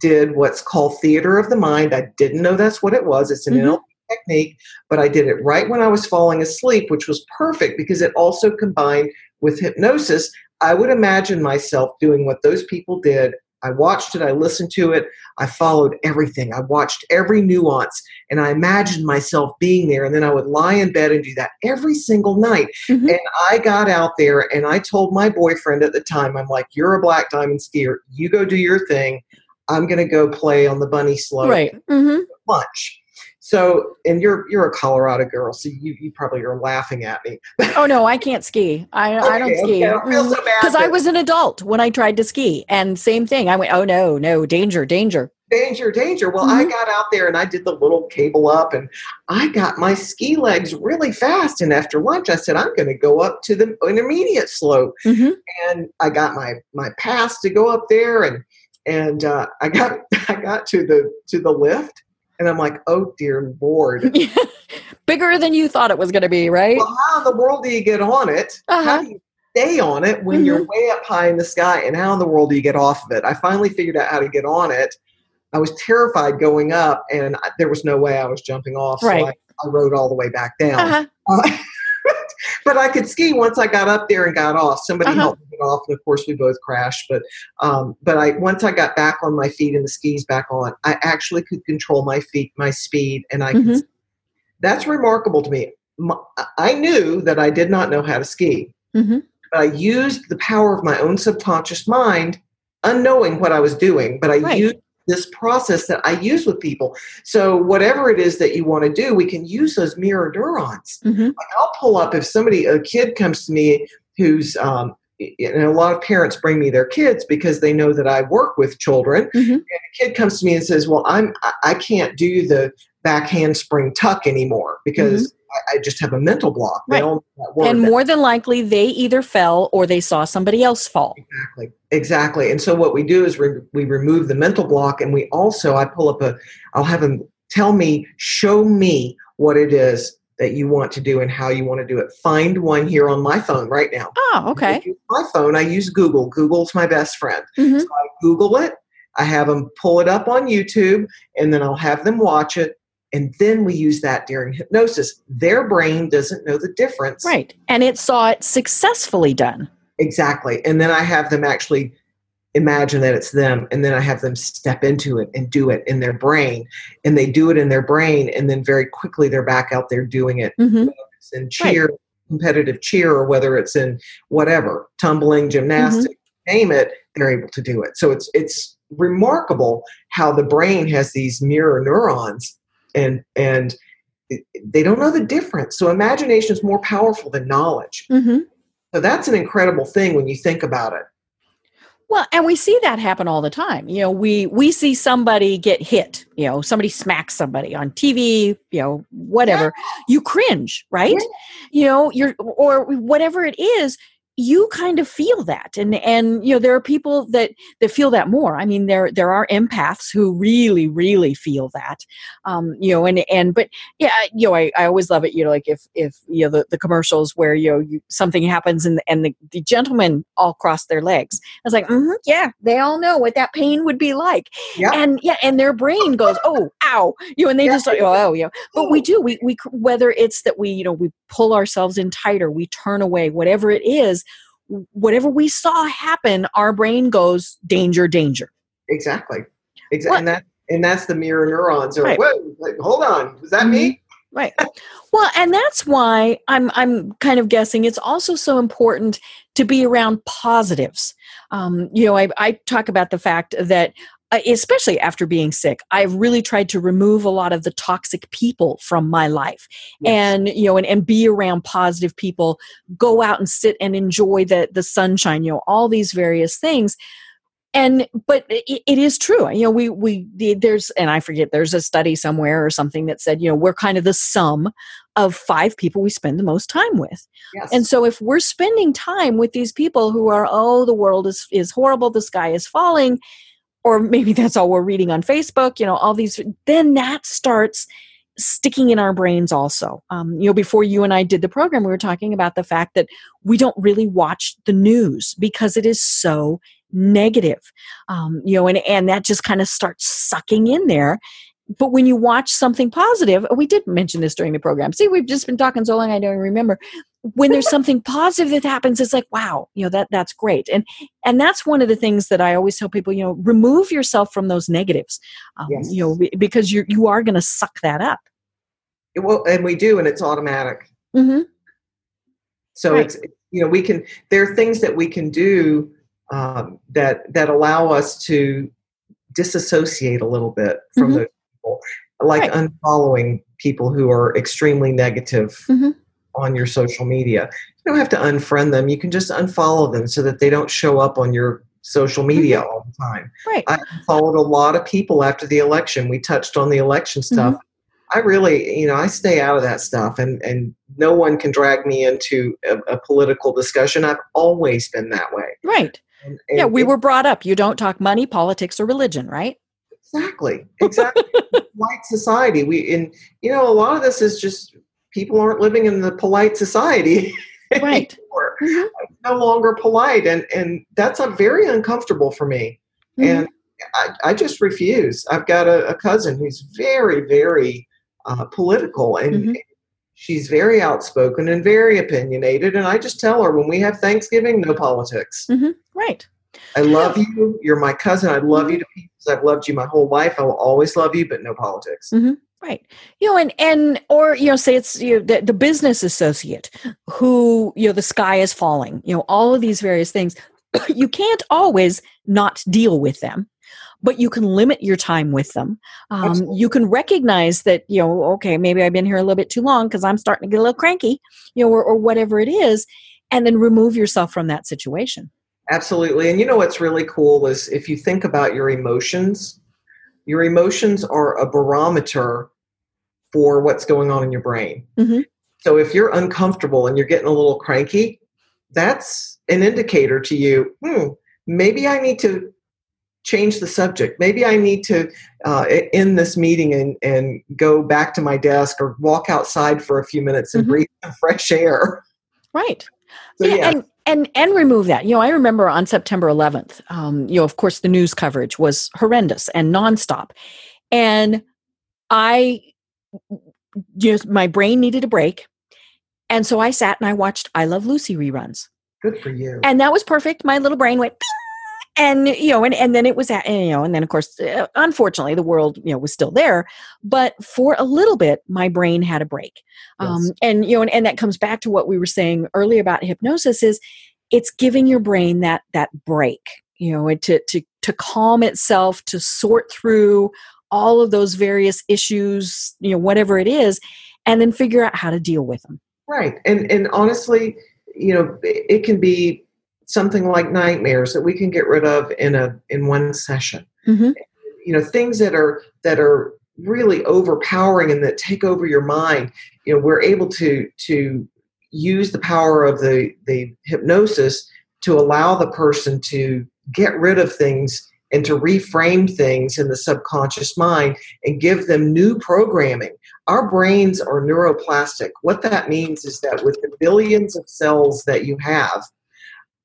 did what's called theater of the mind. I didn't know that's what it was. It's an mm-hmm. NLP technique, but I did it right when I was falling asleep, which was perfect because it also combined with hypnosis I would imagine myself doing what those people did. I watched it, I listened to it, I followed everything. I watched every nuance, and I imagined myself being there. And then I would lie in bed and do that every single night. Mm-hmm. And I got out there and I told my boyfriend at the time, I'm like, You're a black diamond skier. You go do your thing. I'm going to go play on the bunny slope. Right. Mm-hmm. Lunch. So, and you're you're a Colorado girl, so you, you probably are laughing at me. oh no, I can't ski. I, okay, I don't ski okay. because I, I was an adult when I tried to ski, and same thing. I went, oh no, no, danger, danger. danger, danger. Well, mm-hmm. I got out there and I did the little cable up and I got my ski legs really fast. And after lunch, I said, I'm going to go up to the intermediate slope. Mm-hmm. And I got my, my pass to go up there and, and uh, I got, I got to the, to the lift and I'm like, oh dear Lord. Bigger than you thought it was going to be, right? Well, how in the world do you get on it? Uh-huh. How do you stay on it when mm-hmm. you're way up high in the sky? And how in the world do you get off of it? I finally figured out how to get on it. I was terrified going up, and I, there was no way I was jumping off. Right. So I, I rode all the way back down. Uh-huh. Uh, but I could ski once I got up there and got off. Somebody uh-huh. helped me get off, and of course we both crashed. But um, but I once I got back on my feet and the skis back on, I actually could control my feet, my speed, and I. Mm-hmm. Could, that's remarkable to me. My, I knew that I did not know how to ski, mm-hmm. but I used the power of my own subconscious mind, unknowing what I was doing. But I right. used this process that I use with people. So whatever it is that you want to do, we can use those mirror neurons. Mm-hmm. Like I'll pull up if somebody, a kid comes to me who's, um, and a lot of parents bring me their kids because they know that I work with children. Mm-hmm. And a kid comes to me and says, "Well, I'm I can't do the back handspring tuck anymore because mm-hmm. I, I, just have a mental block." Right. and more than likely, they either fell or they saw somebody else fall. Exactly. Exactly. And so what we do is re- we remove the mental block and we also, I pull up a, I'll have them tell me, show me what it is that you want to do and how you want to do it. Find one here on my phone right now. Oh, okay. My phone, I use Google. Google's my best friend. Mm-hmm. So I Google it. I have them pull it up on YouTube and then I'll have them watch it. And then we use that during hypnosis. Their brain doesn't know the difference. Right. And it saw it successfully done. Exactly. And then I have them actually imagine that it's them and then I have them step into it and do it in their brain and they do it in their brain and then very quickly they're back out there doing it mm-hmm. in cheer right. competitive cheer or whether it's in whatever tumbling gymnastics mm-hmm. name it they're able to do it so it's it's remarkable how the brain has these mirror neurons and and they don't know the difference so imagination is more powerful than knowledge mm-hmm. So that's an incredible thing when you think about it. Well, and we see that happen all the time. You know, we we see somebody get hit, you know, somebody smacks somebody on TV, you know, whatever. Yeah. You cringe, right? Yeah. You know, you're or whatever it is, you kind of feel that and and you know there are people that that feel that more. I mean there there are empaths who really really feel that um you know and and but yeah you know i, I always love it you know like if if you know the, the commercials where you know you, something happens and and the, the gentlemen all cross their legs. I was like mm-hmm, yeah they all know what that pain would be like. Yeah. and yeah and their brain goes oh ow you know and they yeah. just like oh, oh you know. But we do we we whether it's that we you know we pull ourselves in tighter we turn away whatever it is whatever we saw happen, our brain goes danger, danger. Exactly. Exactly. And that and that's the mirror neurons. Are right. whoa, like, hold on, was that mm-hmm. me? Right. Well, and that's why I'm I'm kind of guessing it's also so important to be around positives. Um, you know, I, I talk about the fact that Uh, especially after being sick i've really tried to remove a lot of the toxic people from my life. Yes. and you know and, and be around positive people go out and sit and enjoy the the sunshine you know all these various things. And but it, it is true you know we we there's and i forget there's a study somewhere or something that said you know we're kind of the sum of five people we spend the most time with. Yes. and so if we're spending time with these people who are oh the world is is horrible. The sky is falling or maybe that's all we're reading on Facebook, you know, all these, then that starts sticking in our brains also. Um, you know, before you and I did the program, we were talking about the fact that we don't really watch the news because it is so negative. Um, you know, and, and that just kind of starts sucking in there but when you watch something positive, we did mention this during the program. See, we've just been talking so long, I don't remember. When there's something positive that happens, it's like, wow, you know, that that's great. And and that's one of the things that I always tell people, you know, remove yourself from those negatives, um, yes. you know, because you you are going to suck that up. Well, and we do, and it's automatic. Mm-hmm. So right. it's you know we can there are things that we can do um, that that allow us to disassociate a little bit from mm-hmm. those people, like right. unfollowing people who are extremely negative mm-hmm. on your social media. You don't have to unfriend them. You can just unfollow them so that they don't show up on your social media mm-hmm. all the time. Right. I followed a lot of people after the election. We touched on the election stuff. Mm-hmm. I really, you know, I stay out of that stuff, and and no one can drag me into a, a political discussion. I've always been that way. Right. And, and yeah, we it, were brought up. You don't talk money, politics, or religion, right? Exactly. Exactly. White society. We and you know a lot of this is just people aren't living in the polite society. Right. mm-hmm. no longer polite, and and that's a very uncomfortable for me. Mm-hmm. And I, I, just refuse. I've got a, a cousin who's very, very uh, political, and mm-hmm. she's very outspoken and very opinionated. And I just tell her when we have Thanksgiving, no politics. Mm-hmm. Right. I love you. You're my cousin. I love you to. I've loved you my whole life. I will always love you, but no politics. Mm-hmm. Right. You know, and and or you know, say it's you know, the, the business associate who you know the sky is falling. You know, all of these various things. you can't always not deal with them but you can limit your time with them. Um, you can recognize that, you know, okay, maybe I've been here a little bit too long because I'm starting to get a little cranky, you know, or, or whatever it is, and then remove yourself from that situation. Absolutely. And you know what's really cool is if you think about your emotions, your emotions are a barometer for what's going on in your brain. Mm-hmm. So if you're uncomfortable and you're getting a little cranky, that's an indicator to you, hmm, maybe I need to change the subject. Maybe I need to uh, end this meeting and, and go back to my desk or walk outside for a few minutes and mm-hmm. breathe fresh air. Right. So, yeah. And and and remove that. You know, I remember on September 11th. Um, you know, of course, the news coverage was horrendous and nonstop, and I just my brain needed a break, and so I sat and I watched I Love Lucy reruns. Good for you. And that was perfect. My little brain went. And you know and, and then it was at you know and then of course uh, unfortunately the world you know was still there. But for a little bit my brain had a break. Um, yes. um, and you know and, and that comes back to what we were saying earlier about hypnosis is it's giving your brain that that break you know to to to calm itself to sort through all of those various issues you know whatever it is and then figure out how to deal with them right. And and honestly you know it can be something like nightmares that we can get rid of in a in one session mm-hmm. you know things that are that are really overpowering and that take over your mind you know we're able to to use the power of the the hypnosis to allow the person to get rid of things and to reframe things in the subconscious mind and give them new programming. Our brains are neuroplastic. What that means is that with the billions of cells that you have,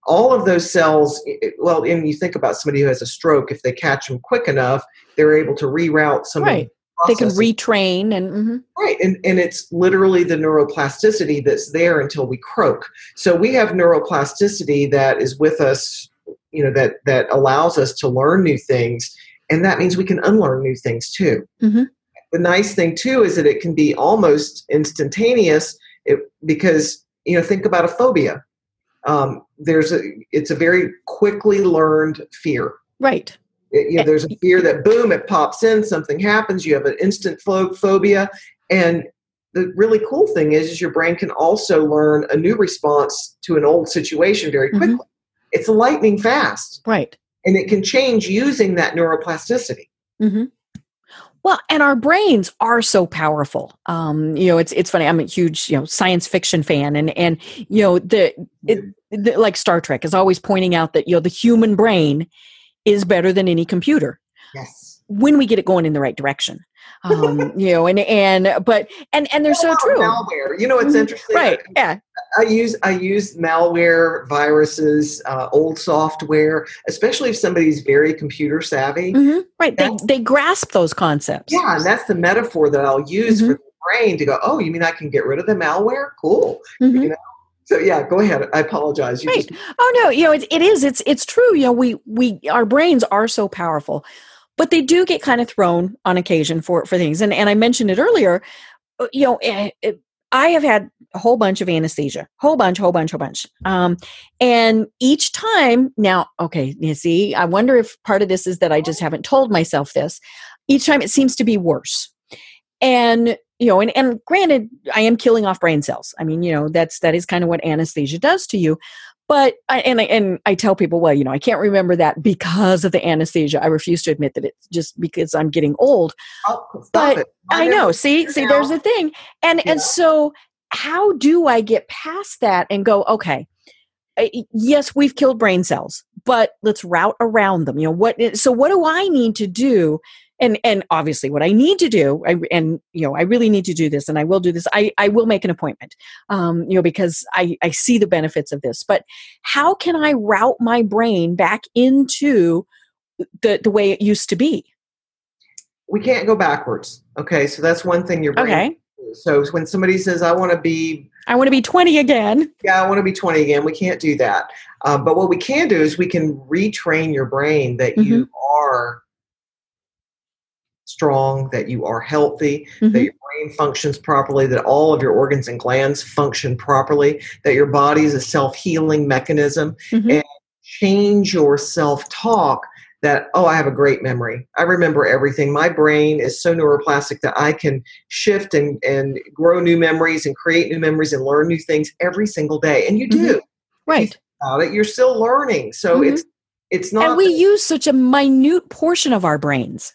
all of those cells, well, and you think about somebody who has a stroke, if they catch them quick enough, they're able to reroute some right. They can retrain and mm-hmm. right, and and it's literally the neuroplasticity that's there until we croak. So we have neuroplasticity that is with us, you know, that that allows us to learn new things, and that means we can unlearn new things too. Mm-hmm. The nice thing too is that it can be almost instantaneous, it, because you know, think about a phobia um, there's a it's a very quickly learned fear right it, you know, there's a fear that boom it pops in something happens you have an instant phobia and the really cool thing is, is your brain can also learn a new response to an old situation very mm-hmm. quickly mm-hmm. it's lightning fast right and it can change using that neuroplasticity mm-hmm. Well, and our brains are so powerful. Um, you know, it's it's funny. I'm a huge you know science fiction fan, and and you know the, it, the like Star Trek is always pointing out that you know the human brain is better than any computer. Yes. When we get it going in the right direction um, you know, and and but and and they're so true. Malware, you know, it's mm-hmm. interesting. Right? I, yeah. I use I use malware, viruses, uh, old software, especially if somebody's very computer savvy. Mm-hmm. Right? They they grasp those concepts. Yeah, and that's the metaphor that I'll use mm-hmm. for the brain to go. Oh, you mean I can get rid of the malware? Cool. Mm-hmm. You know. So yeah, go ahead. I apologize. You right. Just- oh no, you know it, it is. It's it's true. You know we we our brains are so powerful but they do get kind of thrown on occasion for for things. And and i mentioned it earlier uh, you know it, eh, it, i have had a whole bunch of anesthesia whole bunch whole bunch whole bunch. Um, and each time now okay you see i wonder if part of this is that i just haven't told myself this. Each time it seems to be worse. And you know and, and granted i am killing off brain cells. I mean you know that's that is kind of what anesthesia does to you but I, and I, and I tell people, well, you know, I can't remember that because of the anesthesia. I refuse to admit that it's just because I'm getting old. Oh, but I know. See, see, there's a thing, and yeah. and so how do I get past that and go, okay, yes, we've killed brain cells, but let's route around them. You know what? So what do I need to do? And and obviously, what I need to do, I, and you know, I really need to do this, and I will do this. I I will make an appointment, um, you know, because I I see the benefits of this. But how can I route my brain back into the the way it used to be? We can't go backwards. Okay, so that's one thing your brain. Okay. So when somebody says, "I want to be I want to be 20 again. Yeah, I want to be 20 again. We can't do that. Uh, but what we can do is we can retrain your brain that mm-hmm. you are strong, that you are healthy, mm-hmm. that your brain functions properly, that all of your organs and glands function properly, that your body is a self healing mechanism, mm-hmm. and change your self talk that oh i have a great memory i remember everything my brain is so neuroplastic that i can shift and, and grow new memories and create new memories and learn new things every single day and you mm-hmm. do right about it you're still learning so mm-hmm. it's it's not and we use such a minute portion of our brains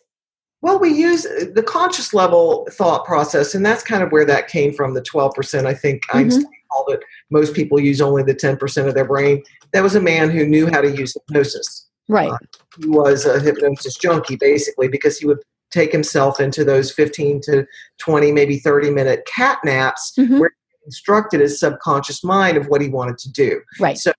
well we use uh, the conscious level thought process and that's kind of where that came from the 12% i think mm-hmm. einstein called it most people use only the 10% of their brain that was a man who knew how to use hypnosis Right. Uh, he was a hypnosis junkie basically because he would take himself into those 15 to 20, maybe 30 minute cat naps mm-hmm. where he instructed his subconscious mind of what he wanted to do. Right. So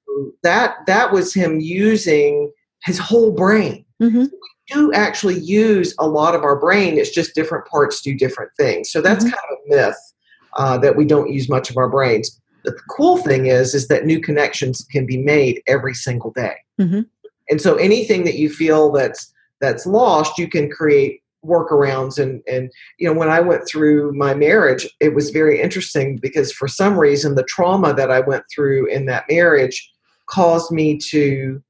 that that was him using his whole brain. Mm-hmm. Do actually use a lot of our brain. It's just different parts do different things. So that's mm-hmm. kind of a myth uh, that we don't use much of our brains. But the cool thing is, is that new connections can be made every single day. Mm-hmm. And so anything that you feel that's that's lost, you can create workarounds and and you know when I went through my marriage, it was very interesting because for some reason the trauma that I went through in that marriage caused me to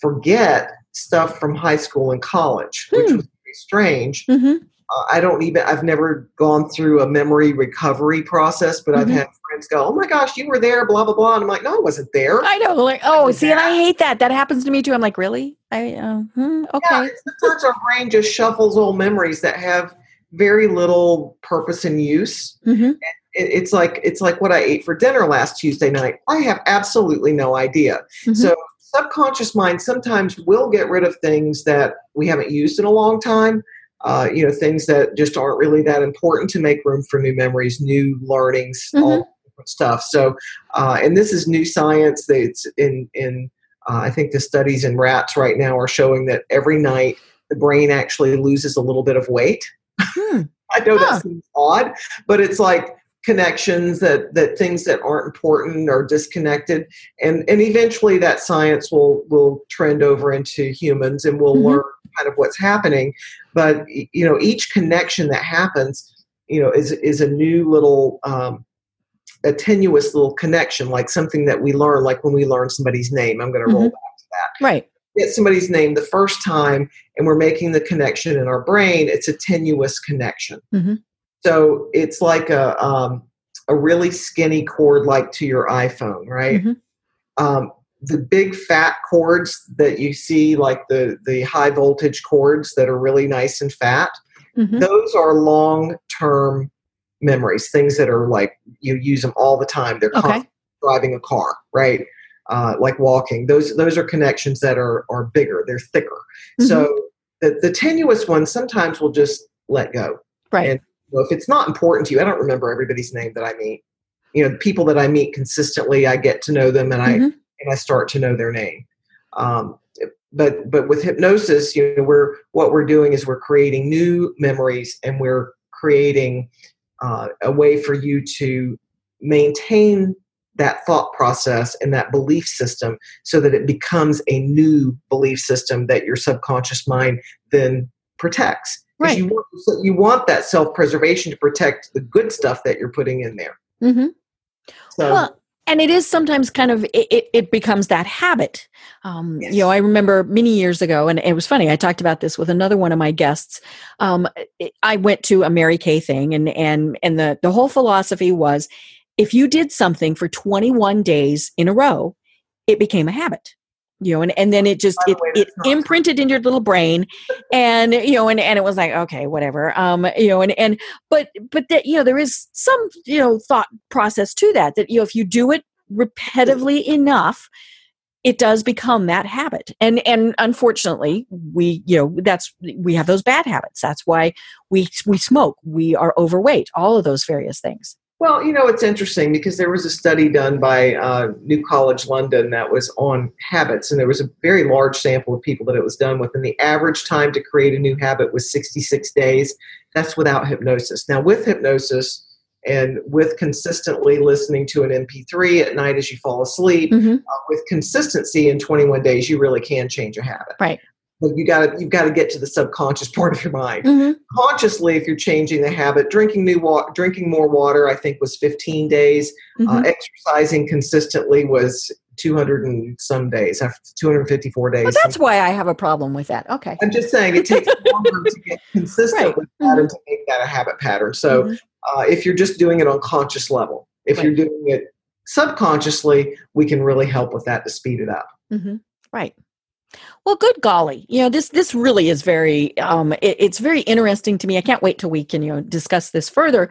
forget stuff from high school and college, hmm. which was very strange. Mm-hmm. Uh, I don't even, I've never gone through a memory recovery process, but mm-hmm. I've had friends go, oh my gosh, you were there, blah, blah, blah. And I'm like, no, I wasn't there. I know. Like, oh, see, and I hate that. That happens to me too. I'm like, really? I, uh, hmm, okay. Yeah, sometimes our brain just shuffles old memories that have very little purpose and use. Mm-hmm. it's like, it's like what I ate for dinner last Tuesday night. I have absolutely no idea. Mm-hmm. So subconscious mind sometimes will get rid of things that we haven't used in a long time uh, you know things that just aren't really that important to make room for new memories new learnings mm-hmm. all different stuff so uh, and this is new science it's in in uh, i think the studies in rats right now are showing that every night the brain actually loses a little bit of weight hmm. i know huh. that seems odd but it's like connections that that things that aren't important are disconnected. And and eventually that science will will trend over into humans and we'll mm-hmm. learn kind of what's happening. But you know each connection that happens you know is is a new little um, a tenuous little connection like something that we learn like when we learn somebody's name. I'm going to mm-hmm. roll back to that. Right. Get somebody's name the first time and we're making the connection in our brain. It's a tenuous connection. Mm-hmm. So it's like a um, a really skinny cord, like to your iPhone, right? Mm-hmm. Um, the big fat cords that you see, like the the high voltage cords that are really nice and fat, mm-hmm. those are long term memories. Things that are like you use them all the time. They're okay. driving a car, right? Uh, like walking. Those those are connections that are are bigger. They're thicker. Mm-hmm. So the, the tenuous ones sometimes will just let go. Right. And well, if it's not important to you, I don't remember everybody's name that I meet. You know, the people that I meet consistently, I get to know them and mm-hmm. I and I start to know their name. Um, but but with hypnosis, you know, we're what we're doing is we're creating new memories and we're creating uh, a way for you to maintain that thought process and that belief system so that it becomes a new belief system that your subconscious mind then protects Right. You want, you want that self preservation to protect the good stuff that you're putting in there. Mm-hmm. So, well, and it is sometimes kind of it, it becomes that habit um, yes. you know i remember many years ago and it was funny i talked about this with another one of my guests um, i went to a mary kay thing and and and the the whole philosophy was if you did something for 21 days in a row it became a habit you know and, and then it just it, it imprinted in your little brain and you know and, and it was like okay whatever. Um you know and and but but that you know there is some you know thought process to that that you know if you do it repetitively enough it does become that habit. And and unfortunately we you know that's we have those bad habits. That's why we we smoke. We are overweight all of those various things well, you know, it's interesting because there was a study done by uh, New College London that was on habits, and there was a very large sample of people that it was done with, and the average time to create a new habit was 66 days. That's without hypnosis. Now, with hypnosis and with consistently listening to an MP3 at night as you fall asleep, mm-hmm. uh, with consistency in 21 days, you really can change a habit. Right but you got to you've got to get to the subconscious part of your mind. Mm-hmm. Consciously, if you're changing the habit, drinking new water, drinking more water, I think was 15 days. Uh, mm-hmm. Uh, exercising consistently was 200 and some days, after 254 days. Well, that's why I have a problem with that. Okay, I'm just saying it takes longer to get consistent right. with that mm-hmm. and to make that a habit pattern. So, mm-hmm. uh, if you're just doing it on conscious level, if right. you're doing it subconsciously, we can really help with that to speed it up. Mm-hmm. Right. Well, good golly, you know this this really is very um, it, it's very interesting to me. I can't wait till we can you know discuss this further.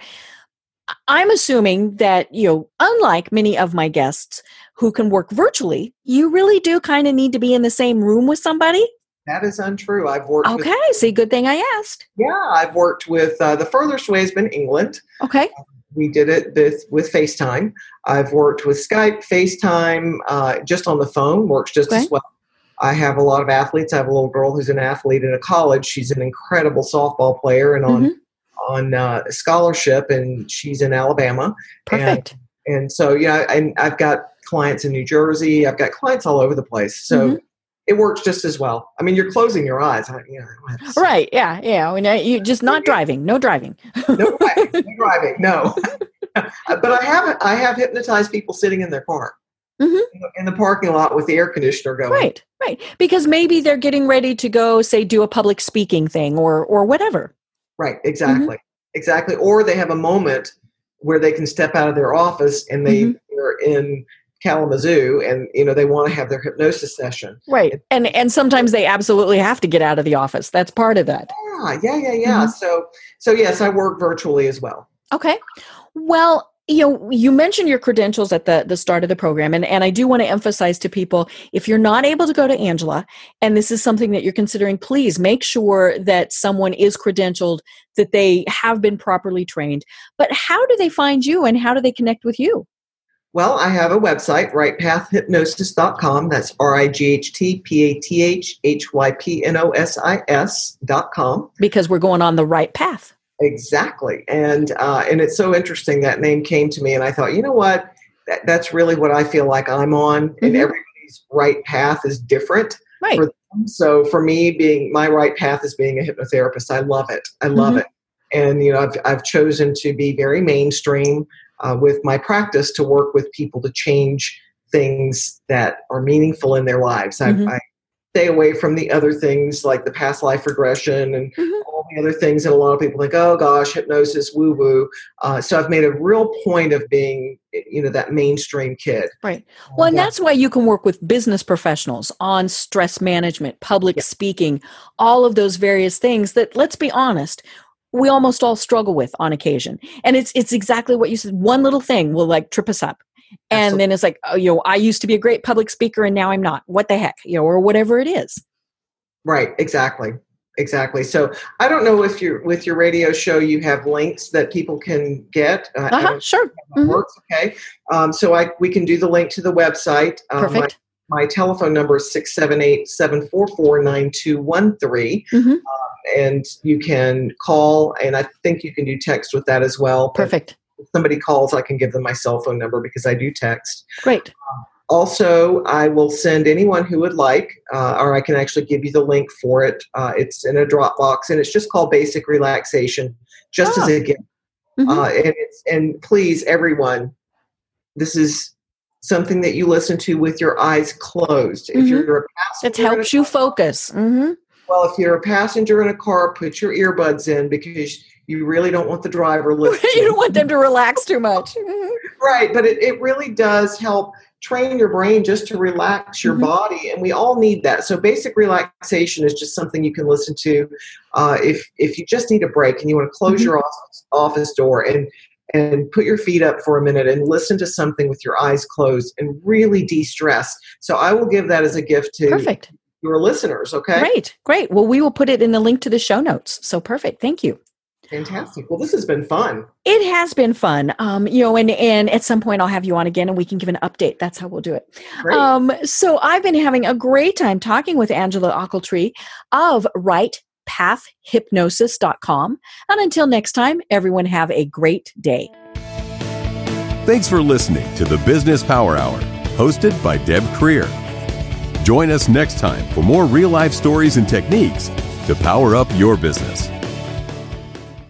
I'm assuming that you know, unlike many of my guests who can work virtually, you really do kind of need to be in the same room with somebody. That is untrue. I've worked. Okay, with, see, good thing I asked. Yeah, I've worked with uh, the furthest way has been England. Okay. Uh, we did it with, with FaceTime. I've worked with Skype, FaceTime, uh, just on the phone works just okay. as well. I have a lot of athletes. I have a little girl who's an athlete in a college. She's an incredible softball player and on mm-hmm. on uh, scholarship, and she's in Alabama. Perfect. And, and so yeah, and I've got clients in New Jersey. I've got clients all over the place. So. Mm-hmm. It works just as well. I mean, you're closing your eyes. You know, right? Yeah, yeah. I mean, you just not driving. No driving. no driving. No driving. No. but I have I have hypnotized people sitting in their car mm-hmm. in the parking lot with the air conditioner going. Right, right. Because maybe they're getting ready to go, say, do a public speaking thing or or whatever. Right. Exactly. Mm-hmm. Exactly. Or they have a moment where they can step out of their office and they mm-hmm. are in Kalamazoo and you know they want to have their hypnosis session. Right. And and sometimes they absolutely have to get out of the office. That's part of that. Yeah, yeah, yeah, yeah. Mm-hmm. So so yes, I work virtually as well. Okay. Well, you know you mentioned your credentials at the the start of the program and and I do want to emphasize to people if you're not able to go to Angella and this is something that you're considering please make sure that someone is credentialed that they have been properly trained but how do they find you and how do they connect with you well, I have a website, rightpathhypnosis.com. That's R I G H T P A T H H Y P N O S I S.com. Because we're going on the right path. Exactly, and uh, and it's so interesting that name came to me, and I thought, you know what, that, that's really what I feel like I'm on, mm-hmm. and everybody's right path is different. Right. For so for me, being my right path is being a hypnotherapist. I love it. I love mm-hmm. it, and you know, I've I've chosen to be very mainstream uh, with my practice to work with people to change things that are meaningful in their lives. Mm-hmm. I, I stay away from the other things like the past life regression and the other things that a lot of people think, oh gosh, hypnosis, woo woo. Uh, so I've made a real point of being, you know, that mainstream kid. Right. Well, and that's why you can work with business professionals on stress management, public yeah. speaking, all of those various things that, let's be honest, we almost all struggle with on occasion. And it's it's exactly what you said. One little thing will like trip us up and Absolutely. then it's like oh, you know i used to be a great public speaker and now i'm not what the heck you know or whatever it is right exactly exactly so i don't know if you're with your radio show you have links that people can get uh, uh-huh, sure mm-hmm. works okay um, so i we can do the link to the website um, perfect my, my, telephone number is 678-744-9213 mm-hmm. um, and you can call and i think you can do text with that as well perfect if somebody calls, I can give them my cell phone number because I do text. Great. Also, I will send anyone who would like, uh, or I can actually give you the link for it. Uh, it's in a Dropbox, and it's just called Basic Relaxation, just as ah. a gift. Mm-hmm. Uh, and, and please, everyone, this is something that you listen to with your eyes closed. Mm-hmm. If you're a passenger, it helps you focus. Mm-hmm. Well, if you're a passenger in a car, put your earbuds in because you really don't want the driver listening. you don't want them to relax too much. right, but it, it really does help train your brain just to relax your mm-hmm. body and we all need that. So basic relaxation is just something you can listen to uh, if if you just need a break and you want to close mm-hmm. your office, office door and and put your feet up for a minute and listen to something with your eyes closed and really de-stress. So i will give that as a gift to perfect. your listeners okay? Great great. Well we will put it in the link to the show notes. So perfect. Thank you Fantastic. Well, this has been fun. It has been fun. Um, you know, and and at some point I'll have you on again and we can give an update. That's how we'll do it. Great. Um, so I've been having a great time talking with Angella Ocheltree of rightpathhypnosis.com. And until next time, everyone have a great day. Thanks for listening to the Business Power Hour, hosted by Deb Krier. Join us next time for more real life stories and techniques to power up your business.